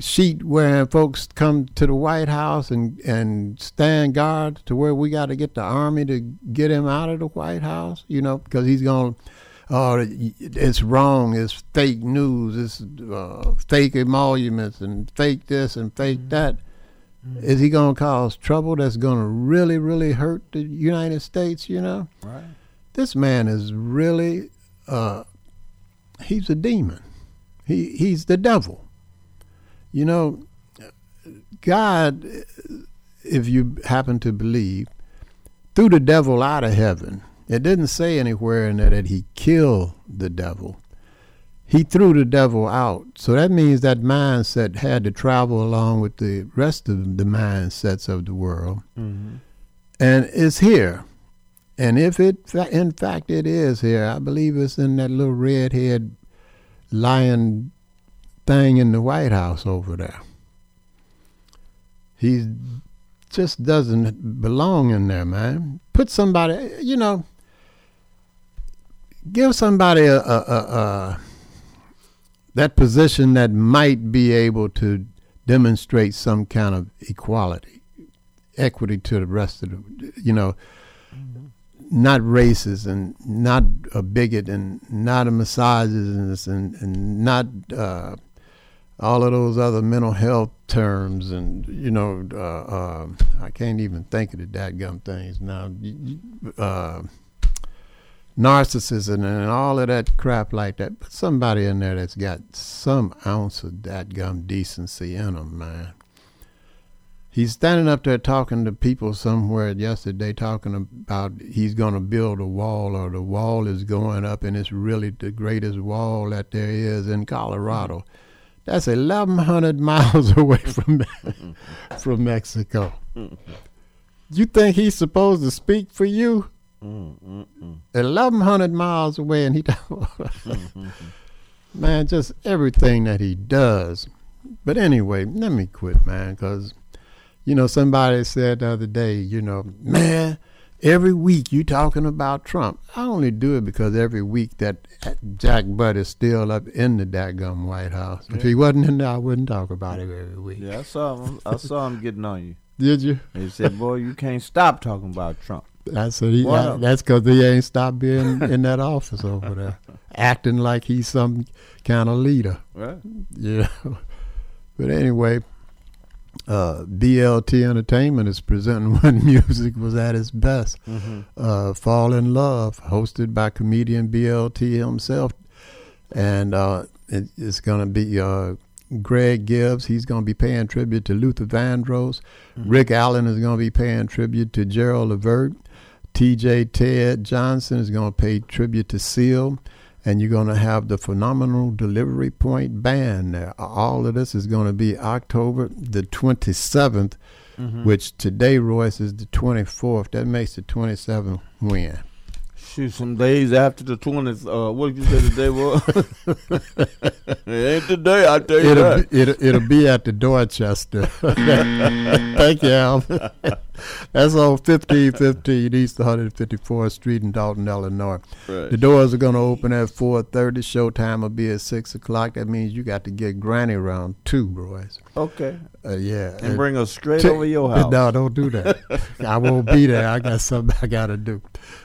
sheet wearing folks come to the White House and, and stand guard to where we got to get the army to get him out of the White House, you know, because he's going to, oh, it's wrong, it's fake news, it's uh, fake emoluments and fake this and fake that. Is he going to cause trouble that's going to really, really hurt the United States, you know? Right. This man is really, uh, he's a demon. He, he's the devil. You know, God, if you happen to believe, threw the devil out of heaven. It didn't say anywhere in there that he killed the devil. He threw the devil out. So that means that mindset had to travel along with the rest of the mindsets of the world. Mm-hmm. And it's here. And if it, in fact, it is here, I believe it's in that little redhead lion thing in the White House over there. He just doesn't belong in there, man. Put somebody, you know, give somebody a, a, a, a that position that might be able to demonstrate some kind of equality, equity to the rest of the, you know, not racist and not a bigot and not a misogynist and, and not uh, all of those other mental health terms and you know uh, uh, I can't even think of the dadgum things now. Uh, narcissism and all of that crap like that. But somebody in there that's got some ounce of dadgum decency in them, man. He's standing up there talking to people somewhere yesterday, talking about he's going to build a wall or the wall is going up and it's really the greatest wall that there is in Colorado. That's 1,100 miles away from mm-hmm. from Mexico. Mm-hmm. You think he's supposed to speak for you? Eleven hundred miles away, and he, mm-hmm. man, just everything that he does. But anyway, let me quit, man, because you know somebody said the other day, you know, man, every week you talking about Trump. I only do it because every week that Jack Butt is still up in the daggum White House. If he wasn't in there, I wouldn't talk about him every week. Yeah, I saw him. I saw him getting on you. Did you? He said, "Boy, you can't stop talking about Trump." I said he, Wow. that's because he ain't stopped being in that office over there, acting like he's some kind of leader. Right. Yeah. But anyway, uh, BLT Entertainment is presenting when music was at its best. Mhm. Uh, Fall in Love, hosted by comedian BLT himself, and uh, it, it's going to be uh, Greg Gibbs. He's going to be paying tribute to Luther Vandross. Rick Allen is going to be paying tribute to Gerald Levert. TJ Ted Johnson is going to pay tribute to Seal. And you're going to have the Phenomenal Delivery Point Band there. All of this is going to be October the 27th, Mhm. which today, Royce, is the 24th. That makes the 27th when? Shoot, some days after the twentieth. Uh, what did you say the day was? it ain't today. I tell you It'll that. be, it'll, it'll be at the Dorchester. Thank you, Al. That's on 1515 East 154th Street in Dolton, Illinois. Right. The doors are going to open at 4.30. Showtime will be at 6 o'clock. That means you got to get Granny around 2, boys. Okay. Uh, yeah. And bring us straight T- over your house. No, don't do that. I won't be there. I got something I got to do.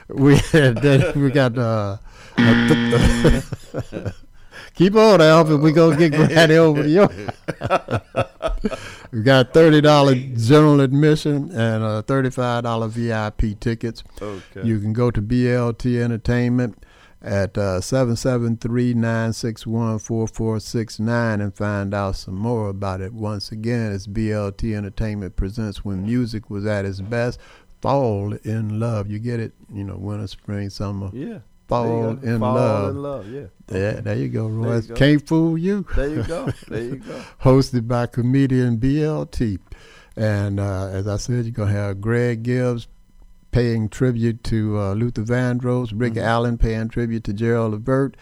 We then we got uh, keep on, Alvin. We gonna get Granny over to your. we got thirty dollar general admission and uh, thirty five dollar VIP tickets. Okay. You can go to BLT Entertainment at uh, 773-961-4469 and find out some more about it. Once again, it's BLT Entertainment presents when music was at its best. Fall in love. You get it? You know, winter, spring, summer. Yeah. Fall in Fall love. in love, yeah. There, there you go, There you go. Can't fool you. There you go. There you go. Hosted by comedian BLT. And uh, as I said, you're going to have Greg Gibbs paying tribute to uh, Luther Vandross, Rick Mm-hmm. Allen paying tribute to Gerald Levert.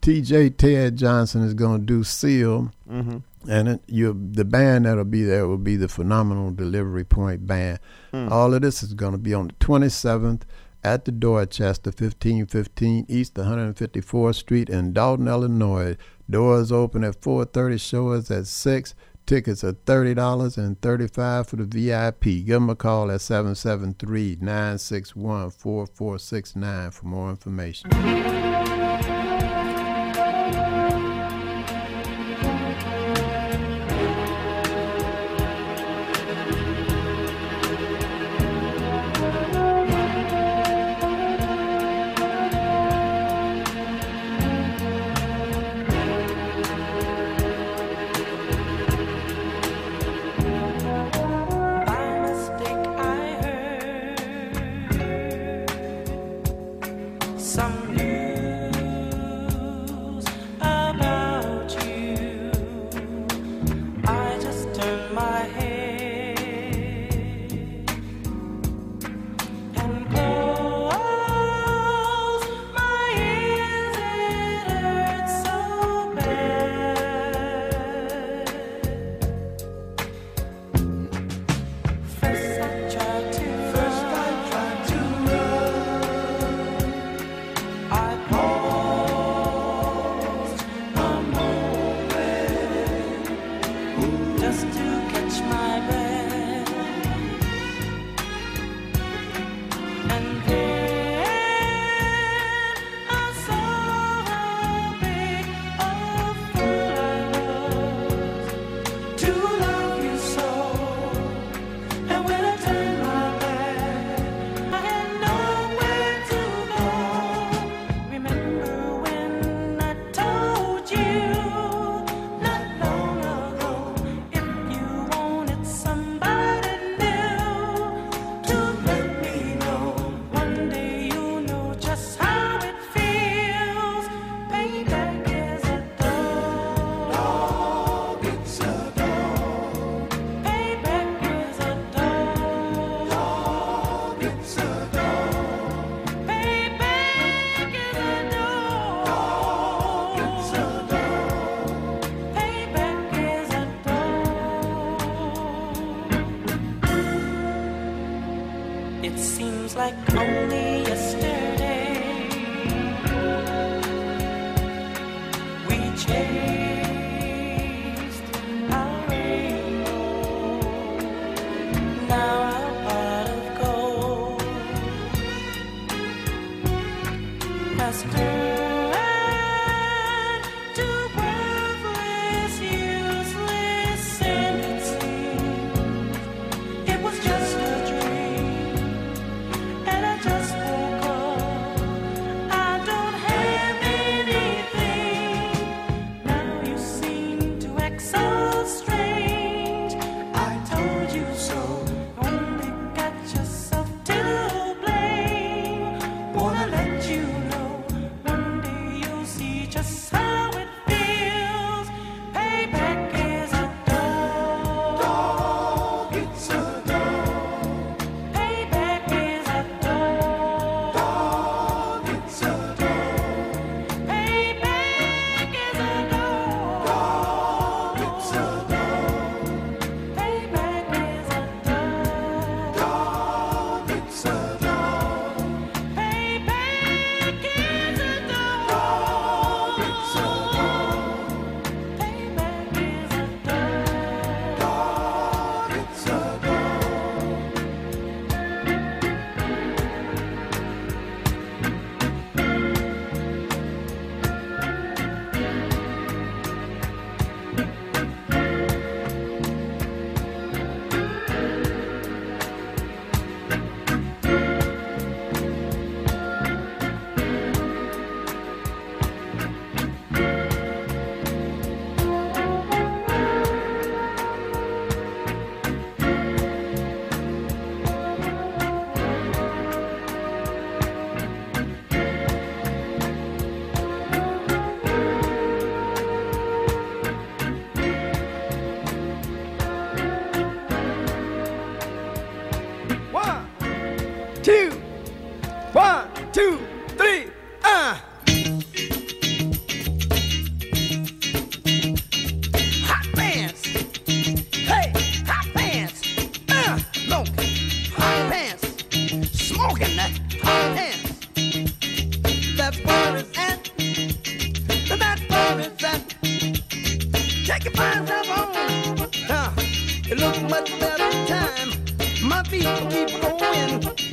TJ Ted Johnson is going to do Seal. Mhm. And it, you, the band that'll be there will be the Phenomenal Delivery Point Band. Hmm. All of this is going to be on the 27th at the Dorchester, 1515 East 154th Street in Dolton, Illinois. Doors open at 4:30. Show is at six. Tickets are thirty dollars and thirty-five for the VIP. Give them a call at 773-961-4469 for more information. smoking hot pants, smoking that hot pants. That bird is at, that bird is at. Take your pants up on. huh? it looks much better time. My feet will keep going.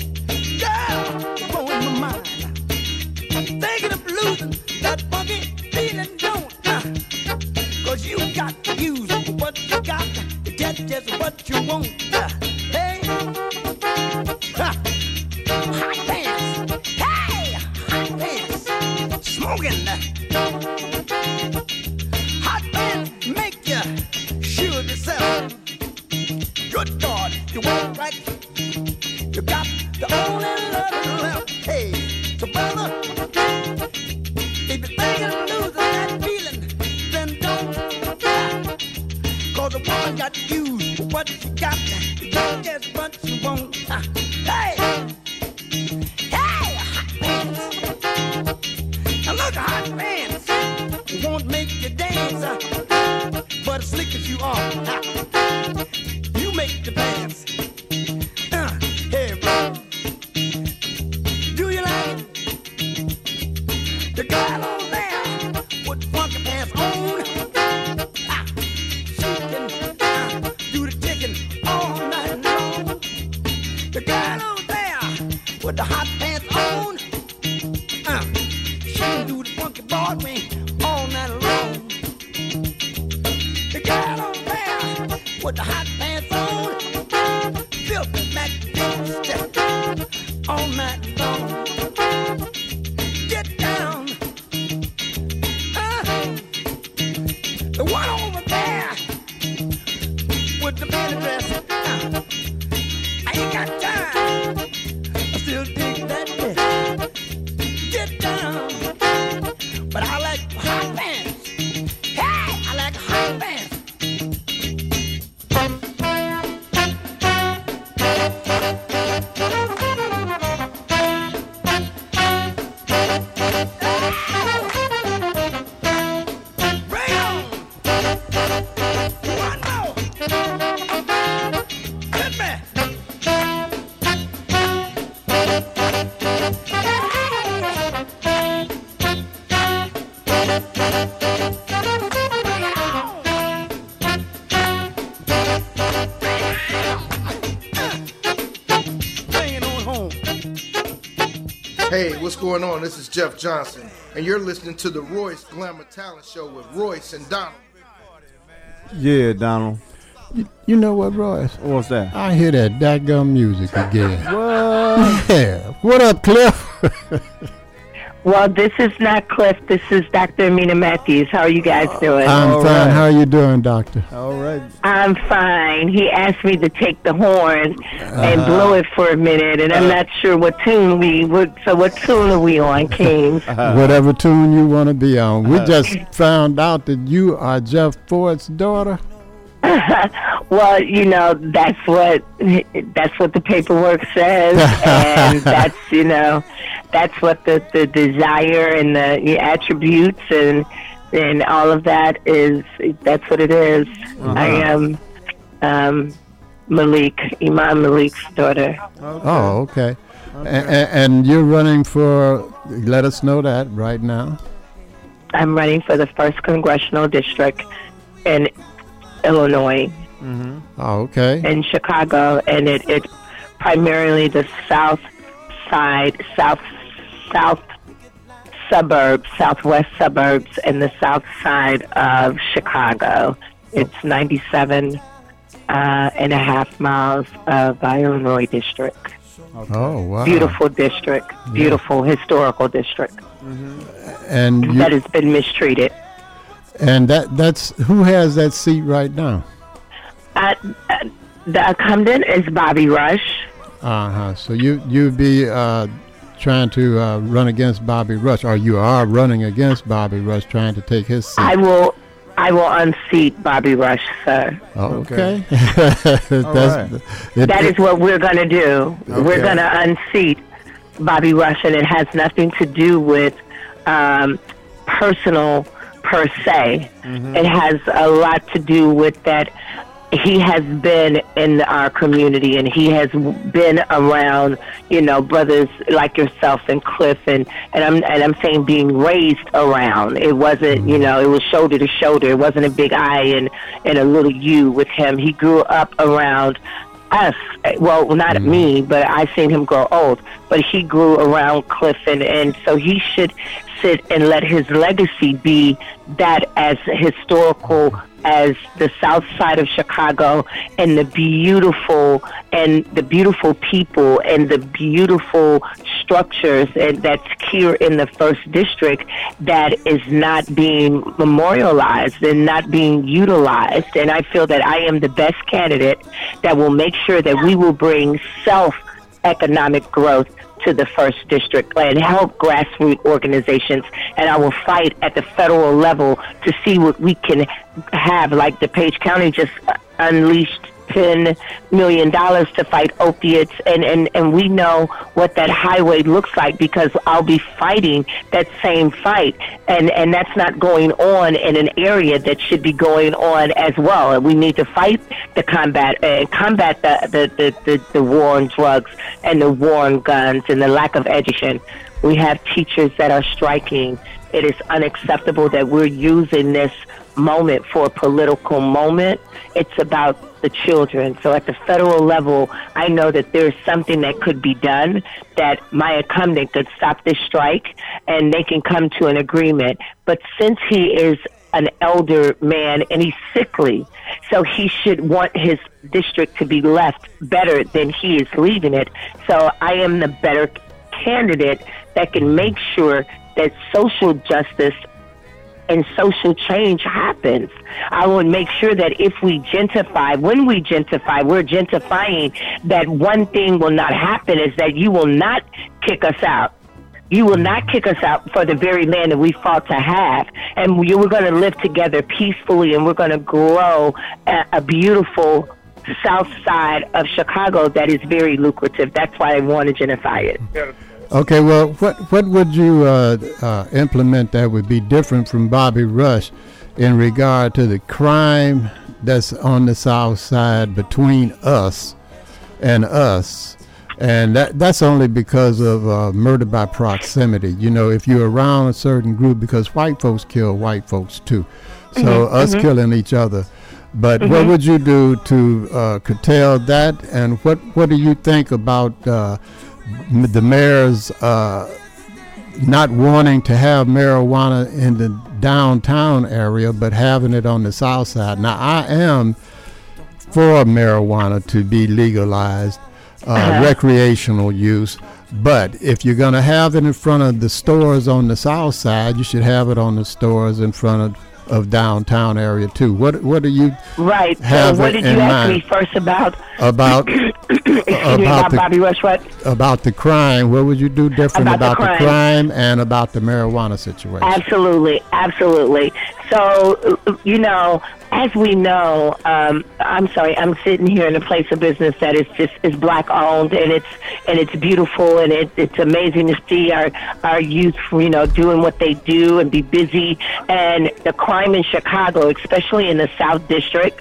Going on? This is Jeff Johnson, and you're listening to the Royce Glamour Talent Show with Royce and Donald. Yeah, Donald. You, you know what, Royce? What's that? I hear that daggum music again. What? Yeah. What up, Cliff? Well, this is not Cliff. This is Dr. Ameena Matthews. How are you guys uh, doing? I'm fine. How are you doing, Doctor? I'm fine. He asked me to take the horn and Uh-huh. blow it for a minute, and I'm uh-huh. not sure what tune we would. So, what tune are we on, Kings? Uh-huh. Whatever tune you want to be on. We uh-huh. just found out that you are Jeff Fort's daughter. well, you know that's what that's what the paperwork says, and that's you know that's what the the desire and the, the attributes and and all of that is. That's what it is. I am um, Malik Imam Malik's daughter. Oh, okay. A- a- and you're running for, let us know that right now. I'm running for the first congressional district in Illinois. Mm-hmm. Oh, okay. in Chicago, and it, it primarily the south side, south south suburbs, southwest suburbs, and the south side of Chicago. It's 97 uh, and a half miles of Illinois district. Oh, wow. Beautiful district, beautiful historical district And you, that has been mistreated. and that that's who has that seat right now? Uh, uh, the incumbent is Bobby Rush. Uh huh. So you you'd be uh, trying to uh, run against Bobby Rush, or you are running against Bobby Rush, trying to take his seat. I will, I will unseat Bobby Rush, sir. Oh, okay. That's- it- that is what we're going to do. We're going to unseat Bobby Rush, and it has nothing to do with um, personal per se. It has a lot to do with that he has been in our community and he has been around, you know, brothers like yourself and Cliff and, and I'm and I'm saying being raised around. It wasn't, you know, it was shoulder to shoulder. It wasn't a big I and, and a little you with him. He grew up around us. Well, not mm-hmm. me, but I've seen him grow old. But he grew around Cliff, and and so he should sit and let his legacy be that as historical as the South Side of Chicago and the beautiful and the beautiful people and the beautiful structures and that's here in the first district that is not being memorialized and not being utilized. And I feel that I am the best candidate that will make sure that we will bring self economic growth to the first district and help grassroots organizations and I will fight at the federal level to see what we can have. Like DuPage County just unleashed ten million dollars to fight opiates and, and, and we know what that highway looks like because I'll be fighting that same fight and, and that's not going on in an area that should be going on as well. And we need to fight the combat and combat the, the, the, the, the war on drugs and the war on guns and the lack of education. We have teachers that are striking. It is unacceptable that we're using this moment for a political moment. It's about the children. So at the federal level, I know that there's something that could be done that my incumbent could stop this strike and they can come to an agreement. But since he is an elder man and he's sickly, so he should want his district to be left better than he is leaving it. So I am the better candidate that can make sure that social justice and social change happens. I will make sure that if we gentrify, when we gentrify, we're gentrifying that one thing will not happen is that you will not kick us out. You will not kick us out for the very land that we fought to have. And we- we're going to live together peacefully and we're going to grow a, a beautiful south side of Chicago that is very lucrative. That's why I want to gentrify it. Okay, well, what what would you uh, uh, implement that would be different from Bobby Rush in regard to the crime that's on the south side between us and us? And that that's only because of uh, murder by proximity. You know, if you're around a certain group, because white folks kill white folks too, so Mhm, us mhm. killing each other. But what Mhm. would you do to uh, curtail that? And what what do you think about uh, the mayor's uh, not wanting to have marijuana in the downtown area, but having it on the south side. Now, I am for marijuana to be legalized, uh, Uh-huh. recreational use. But if you're going to have it in front of the stores on the south side, you should have it on the stores in front of, of downtown area too. What What are you Right. have so what did you ask me first about? about Excuse me, about about the- Bobby Rush? What? about the crime? What would you do different About the about, the, crime. crime and about the marijuana situation? Absolutely, absolutely. So, you know, as we know, um, I'm sorry, I'm sitting here in a place of business that is just is black owned, and it's and it's beautiful, and it, it's amazing to see our our youth, you know, doing what they do and be busy. And the crime in Chicago, especially in the South District,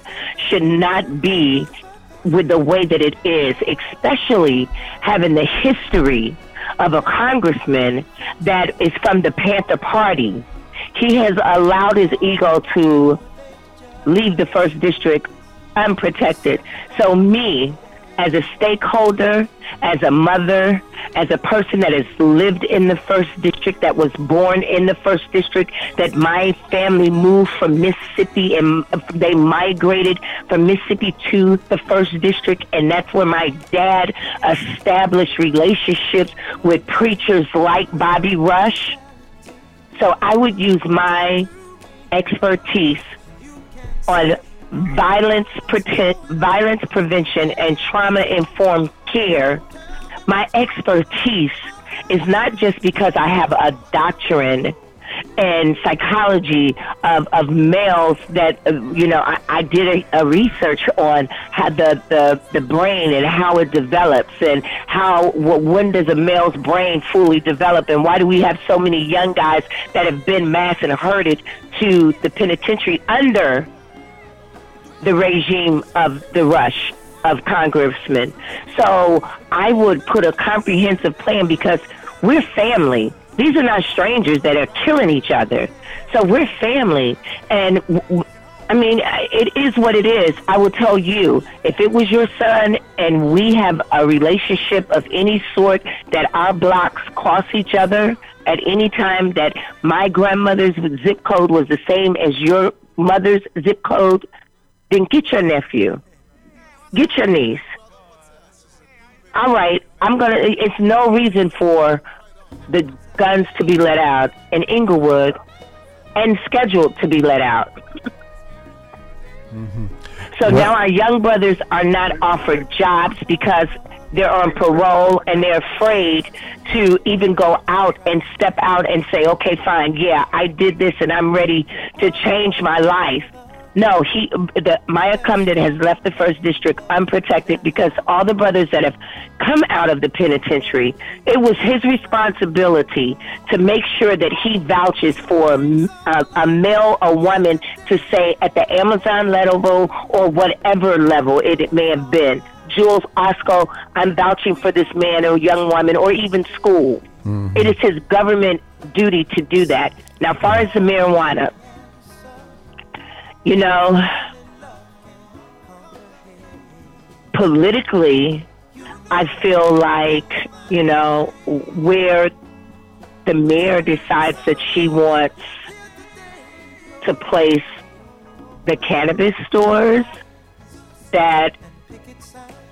should not be with the way that it is, especially having the history of a congressman that is from the Panther Party. He has allowed his ego to leave the first district unprotected. So, me, as a stakeholder, as a mother, as a person that has lived in the first district, that was born in the first district, that my family moved from Mississippi and they migrated from Mississippi to the first district, and that's where my dad established relationships with preachers like Bobby Rush. So I would use my expertise on violence, prete- violence prevention and trauma informed care, my expertise is not just because I have a doctrine and psychology of, of males that uh, you know I, I did a, a research on how the, the the brain and how it develops and how wh- when does a male's brain fully develop and why do we have so many young guys that have been mass and herded to the penitentiary under the regime of the rush of congressmen. So I would put a comprehensive plan because we're family. These are not strangers that are killing each other. So we're family. And I mean, it is what it is. I will tell you, if it was your son and we have a relationship of any sort that our blocks cross each other at any time, that my grandmother's zip code was the same as your mother's zip code, then get your nephew, get your niece. All right, I'm gonna. It's no reason for the guns to be let out in Englewood and scheduled to be let out. Mm-hmm. So now our young brothers are not offered jobs because they're on parole and they're afraid to even go out and step out and say, okay, fine, yeah, I did this and I'm ready to change my life. No, he, the Maya Cumden has left the first district unprotected because all the brothers that have come out of the penitentiary, it was his responsibility to make sure that he vouches for a, a male or woman to say at the Amazon level or whatever level it may have been. Jules Osco, I'm vouching for this man or young woman or even school. Mm-hmm. It is his government duty to do that. Now, far as the marijuana, you know, politically, I feel like, you know, where the mayor decides that she wants to place the cannabis stores, that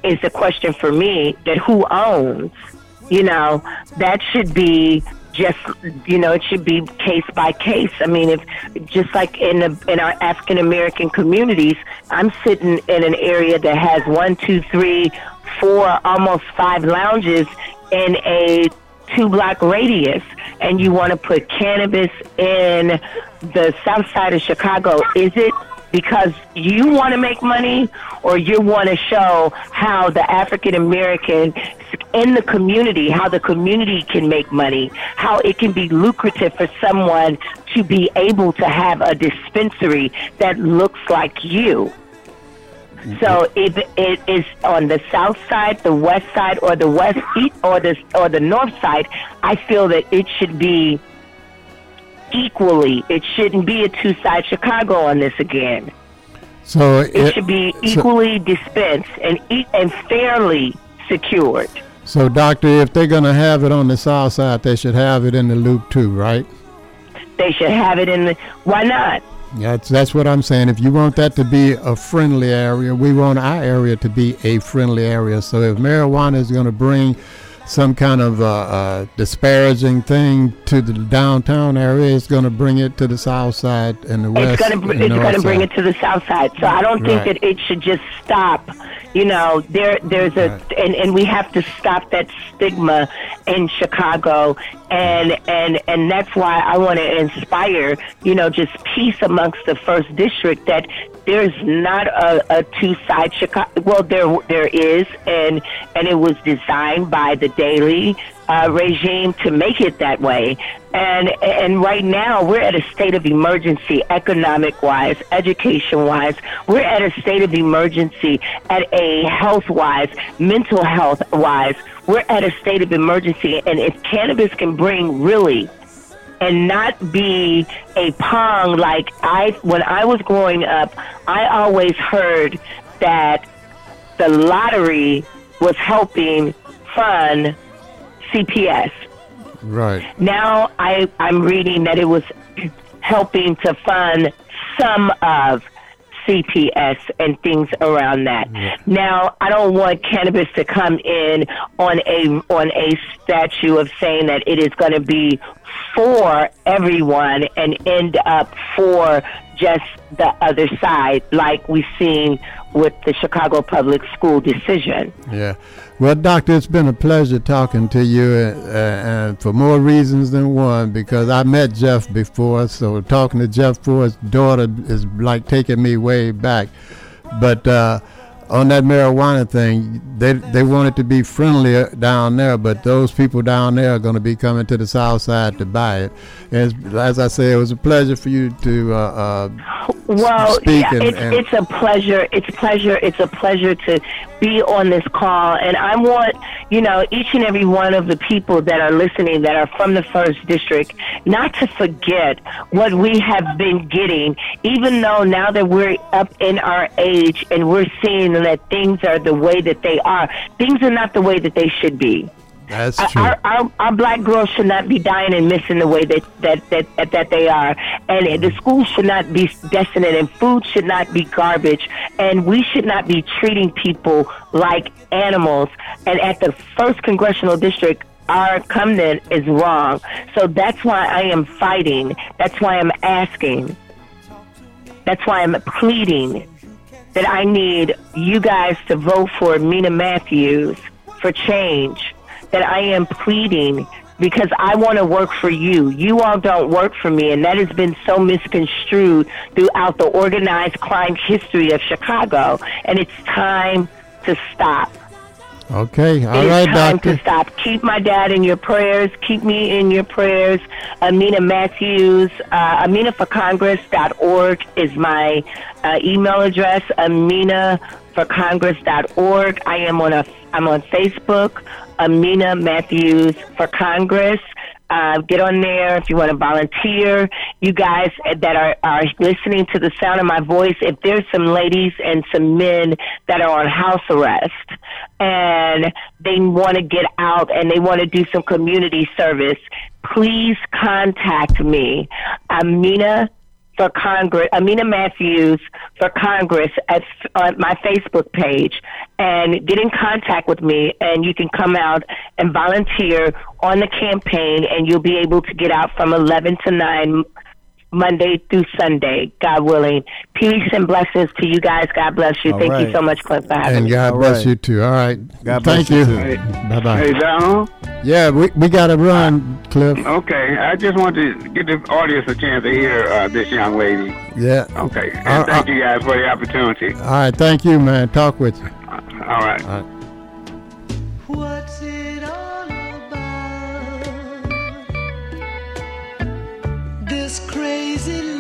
is the question for me that who owns, you know, that should be just you know it should be case by case. I mean if just like in the in our african american communities i'm sitting in an area that has one two three four almost five lounges in a two block radius and you want to put cannabis in the south side of chicago is it because you want to make money or you want to show how the African American in the community, how the community can make money, how it can be lucrative for someone to be able to have a dispensary that looks like you. So if it is on the south side, the west side, or the west east, or the or the north side, I feel that it should be equally. It shouldn't be a two-side Chicago on this again. So It should be so- equally dispensed and and fairly secured. So, doctor, if they're going to have it on the south side, they should have it in the loop too, right? They should have it in the. Why not? That's that's what I'm saying. If you want that to be a friendly area, we want our area to be a friendly area. So if marijuana is going to bring some kind of uh, uh, disparaging thing to the downtown area, it's going to bring it to the south side and the west. It's gonna br- and it's gonna bring it to the south side. So I don't think Right. that it should just stop. You know, there there's a and, and we have to stop that stigma in Chicago. And and and that's why I want to inspire, you know, just peace amongst the first district that there's not a, a two side Chicago well there there is and and it was designed by the Daley uh, regime to make it that way. And and right now we're at a state of emergency, economic wise, education wise. We're at a state of emergency at a health wise, mental health wise. We're at a state of emergency, and if cannabis can bring really and not be a pong like I when I was growing up, I always heard that the lottery was helping fund CPS. Right. Now I I'm reading that it was helping to fund some of CPS and things around that. Now I don't want cannabis to come in on a on a statue of saying that it is going to be for everyone and end up for just the other side, like we've seen with the Chicago Public School decision. Yeah. Well, doctor, it's been a pleasure talking to you, uh, and for more reasons than one, because I met Jeff before, so talking to Jeff Fort's daughter is like taking me way back. But uh, on that marijuana thing, they they want it to be friendlier down there, but those people down there are going to be coming to the south side to buy it. And as I say, it was a pleasure for you to uh, uh, Well, speak yeah, and, it's, and it's a pleasure. It's pleasure. It's a pleasure to be on this call, and I want you know each and every one of the people that are listening that are from the first district not to forget what we have been getting. Even though now that we're up in our age and we're seeing that things are the way that they are, things are not the way that they should be. that's Our- true. Our, our, our black girls should not be dying and missing the way that, that, that, that they are. And the schools should not be desolate and food should not be garbage. And we should not be treating people like animals. And at the first congressional district, our Cumden is wrong. So that's why I am fighting. That's why I'm asking. That's why I'm pleading that I need you guys to vote for Ameena Matthews for change. That I am pleading because I want to work for you. You all don't work for me, and that has been so misconstrued throughout the organized crime history of Chicago. And it's time to stop. Okay. All It right, time doctor. to stop. Keep my dad in your prayers. Keep me in your prayers. Ameena Matthews, uh, AmeenaForCongress.org is my uh, email address. AmeenaForCongress.org. I am on a. I'm on Facebook. Ameena Matthews for Congress. Uh, get on there if you want to volunteer. You guys that are, are listening to the sound of my voice, if there's some ladies and some men that are on house arrest and they want to get out and they want to do some community service, please contact me. Ameena for Congress, Ameena Matthews for Congress at my Facebook page, and get in contact with me, and you can come out and volunteer on the campaign, and you'll be able to get out from eleven to nine. Monday through Sunday, God willing. Peace and blessings to you guys. God bless you. All Thank right. you so much, Clint, for having And me. God bless you too. All right. God Thank bless you you. too. Hey. Bye bye. Hey, Donald. Yeah, we, we got to run, Cliff. Okay, I just want to give the audience a chance to hear uh, this young lady. Yeah. Okay, and Uh, thank you guys for the opportunity. All right. Thank you, man. Talk with you. All right. All right. What's it This crazy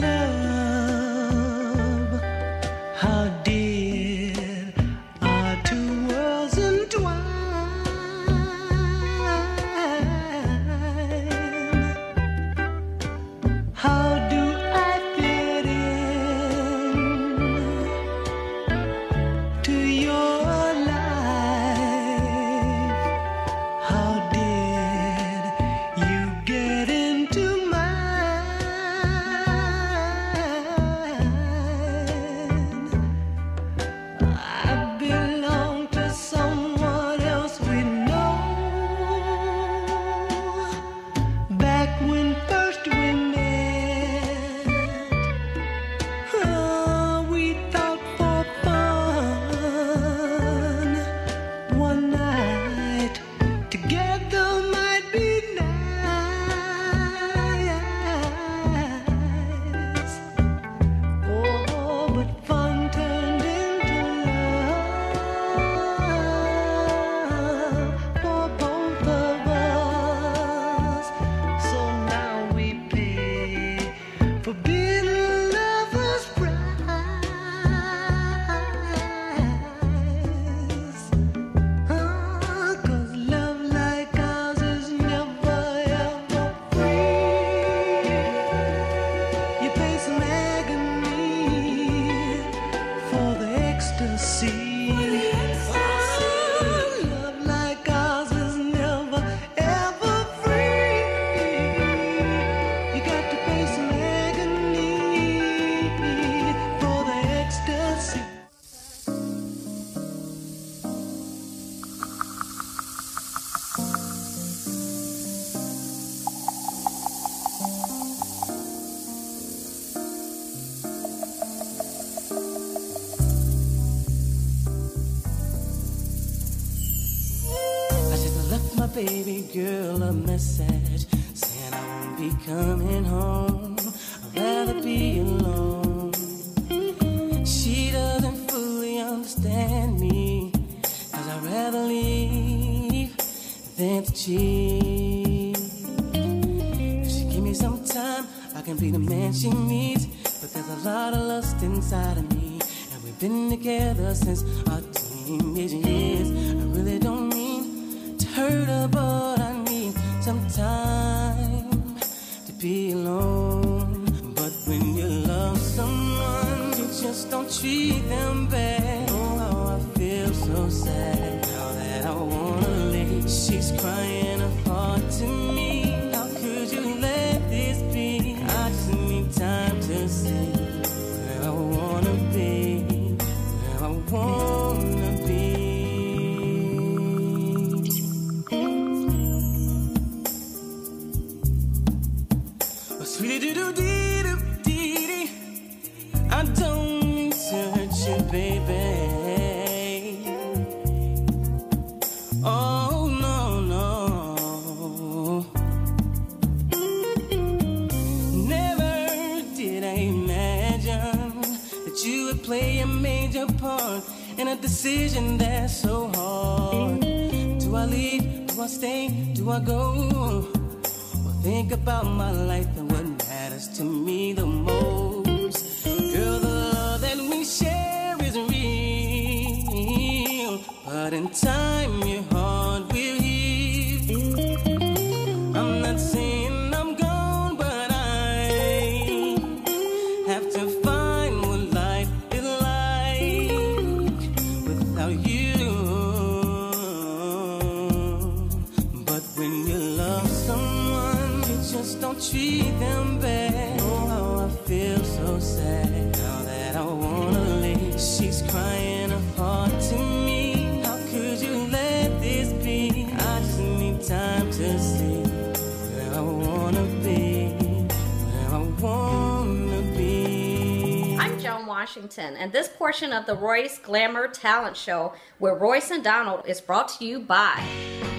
Washington, and this portion of the Royce Glamour Talent Show with Royce and Donald is brought to you by.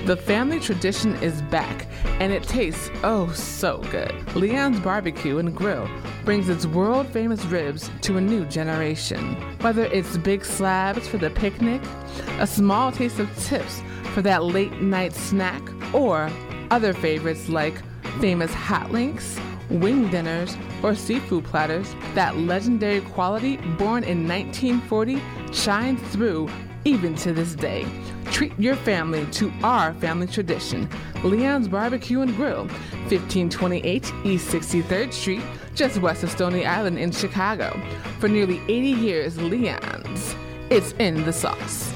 The family tradition is back, and it tastes oh so good. Leon's Barbecue and Grill brings its world famous ribs to a new generation. Whether it's big slabs for the picnic, a small taste of tips for that late night snack, or other favorites like famous hot links, wing dinners, or seafood platters, that legendary quality born in 1940 shines through even to this day. Treat your family to our family tradition. Leon's Barbecue and Grill, 1528 East 63rd Street, just west of Stony Island in Chicago. For nearly 80 years, Leon's. It's in the sauce.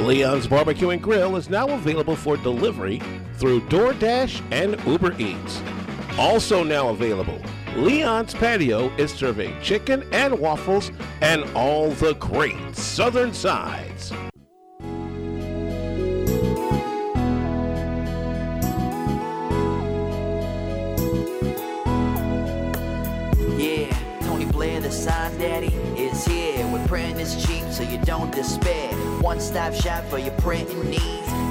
Leon's Barbecue and Grill is now available for delivery through DoorDash and Uber Eats. Also now available, Leon's Patio is serving chicken and waffles and all the great southern sides. Yeah, Tony Blair, the sign daddy, is here. With printing is cheap, so you don't despair. One stop shop for your printing needs.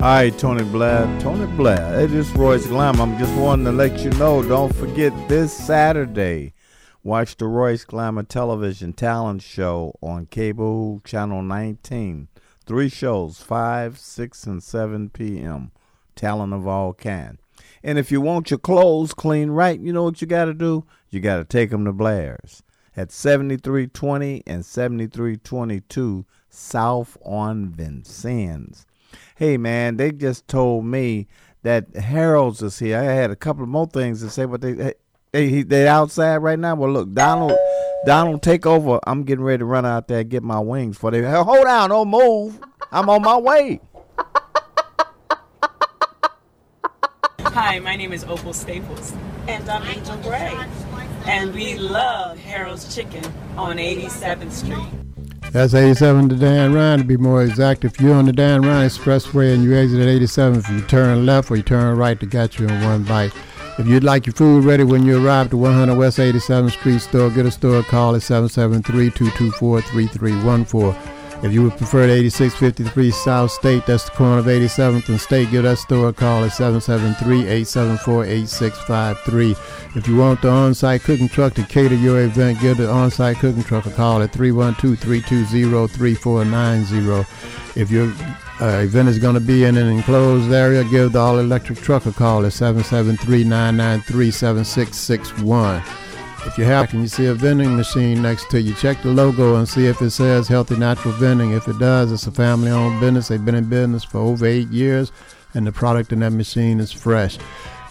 Right, Tony Blair. Tony Blair. It is Royce Glam. I'm just wanting to let you know. Don't forget this Saturday. Watch the Royce Glamour Television Talent Show on cable channel 19. Three shows, 5, 6, and 7 p.m. Talent of all kind. And if you want your clothes clean right, you know what you got to do? You got to take them to Blair's at 7320 and 7322 South on Vincennes. Hey, man, they just told me that Harold's is here. I had a couple of more things to say, but they they they outside right now. Well, look, Donald, Donald, take over. I'm getting ready to run out there and get my wings for they. Hold on, don't move. I'm on my way. Hi, my name is Opal Staples, and I'm Angel Gray. And we love Harold's Chicken on 87th Street. That's 87 to Dan Ryan to be more exact. If you're on the Dan Ryan Expressway and you exit at 87, if you turn left or you turn right, they got you in one bite. If you'd like your food ready when you arrive at the 100 West 87th Street store, get a store call at 773-224-3314. If you would prefer the 8653 South State, that's the corner of 87th and State, give that store a call at 773-874-8653. If you want the on-site cooking truck to cater your event, give the on-site cooking truck a call at 312-320-3490. If your uh, event is going to be in an enclosed area, give the all-electric truck a call at 773-993-7661. If you have and you see a vending machine next to you, check the logo and see if it says Healthy Natural Vending. If it does, it's a family-owned business. They've been in business for over eight years, and the product in that machine is fresh.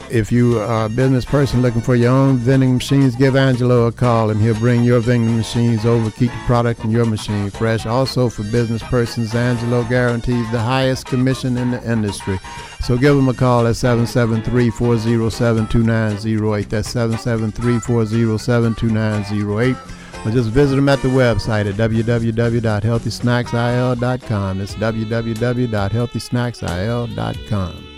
If you are a business person looking for your own vending machines, give Angelo a call and he'll bring your vending machines over, keep the product in your machine fresh. Also, for business persons, Angelo guarantees the highest commission in the industry. So give him a call at 773-407-2908. That's 773-407-2908. Or just visit him at the website at www.healthysnacksil.com. It's www.healthysnacksil.com.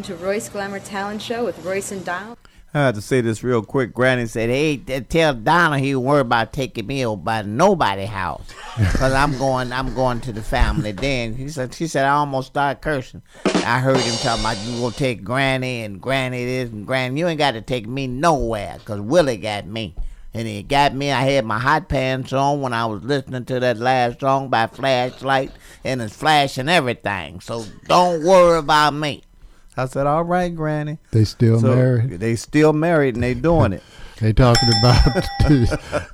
and listening to Royce Glamour Talent Show with Royce and Donald. I have to say this real quick. Granny said, "Hey, tell Donna he don't worry about taking me over by nobody house, cause I'm going. I'm going to the family." Then he said, "She said I almost started cursing. I heard him talking about you gonna take Granny and Granny this and Granny. You ain't got to take me nowhere, cause Willie got me." And he got me. I had my hot pants on when I was listening to that last song by Flashlight, and it's flashing everything. So don't worry about me. I said, "All right, Granny." They still So, married. They still married and they doing it. They talking about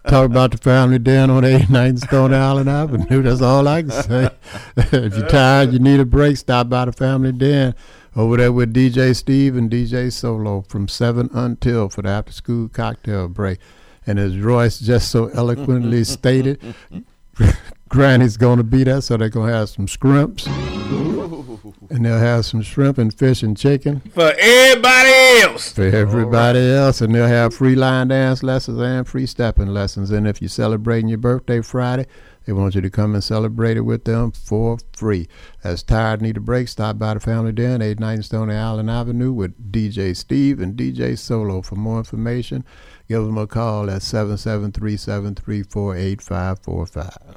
talking about the family down on 89th Stony Island Avenue. That's all I can say. if you're tired, you need a break, stop by the family den over there with DJ Steve and DJ Solo from seven until for the after school cocktail break. And as Royce just so eloquently stated, Granny's gonna be there, so they're gonna have some scrimps. And they'll have some shrimp and fish and chicken For everybody else. for everybody else, and they'll have free line dance lessons and free stepping lessons. And if you're celebrating your birthday Friday, they want you to come and celebrate it with them for free. As tired, need a break, stop by the Family Den, 890 Stony Island Avenue with DJ Steve and DJ Solo. For more information, give them a call at 773 734 8545.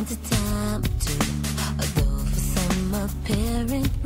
A time two. Although for some apparent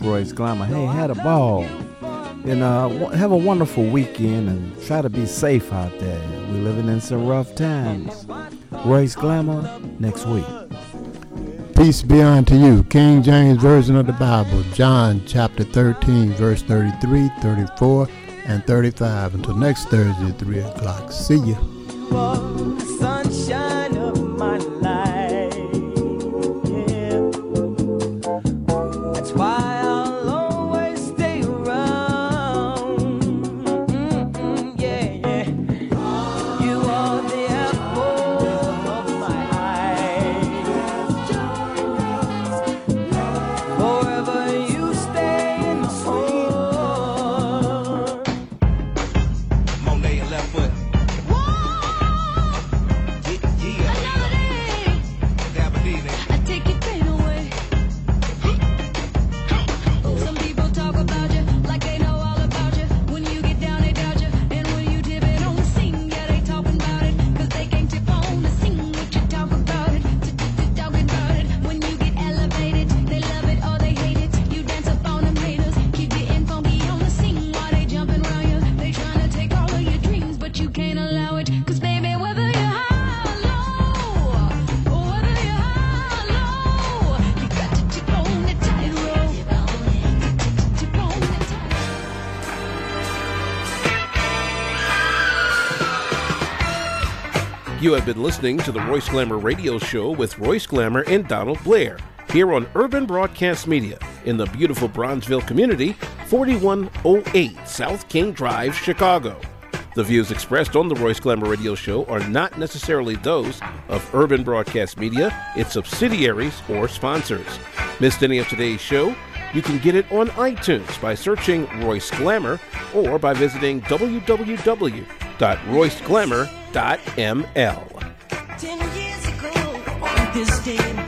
Royce Glamour. Hey, had a ball. And uh, have a wonderful weekend and try to be safe out there. We're living in some rough times. Royce Glamour next week. Peace be unto you. King James Version of the Bible, John chapter 13, verse 33, 34, and 35. Until next Thursday at 3 o'clock. See ya. You have been listening to the Royce Glamour Radio Show with Royce Glamour and Donald Blair here on Urban Broadcast Media in the beautiful Bronzeville community, 4108 South King Drive, Chicago. The views expressed on the Royce Glamour Radio Show are not necessarily those of Urban Broadcast Media, its subsidiaries, or sponsors. Missed any of today's show? You can get it on iTunes by searching Royce Glamour or by visiting www.royceglamour.ml. This day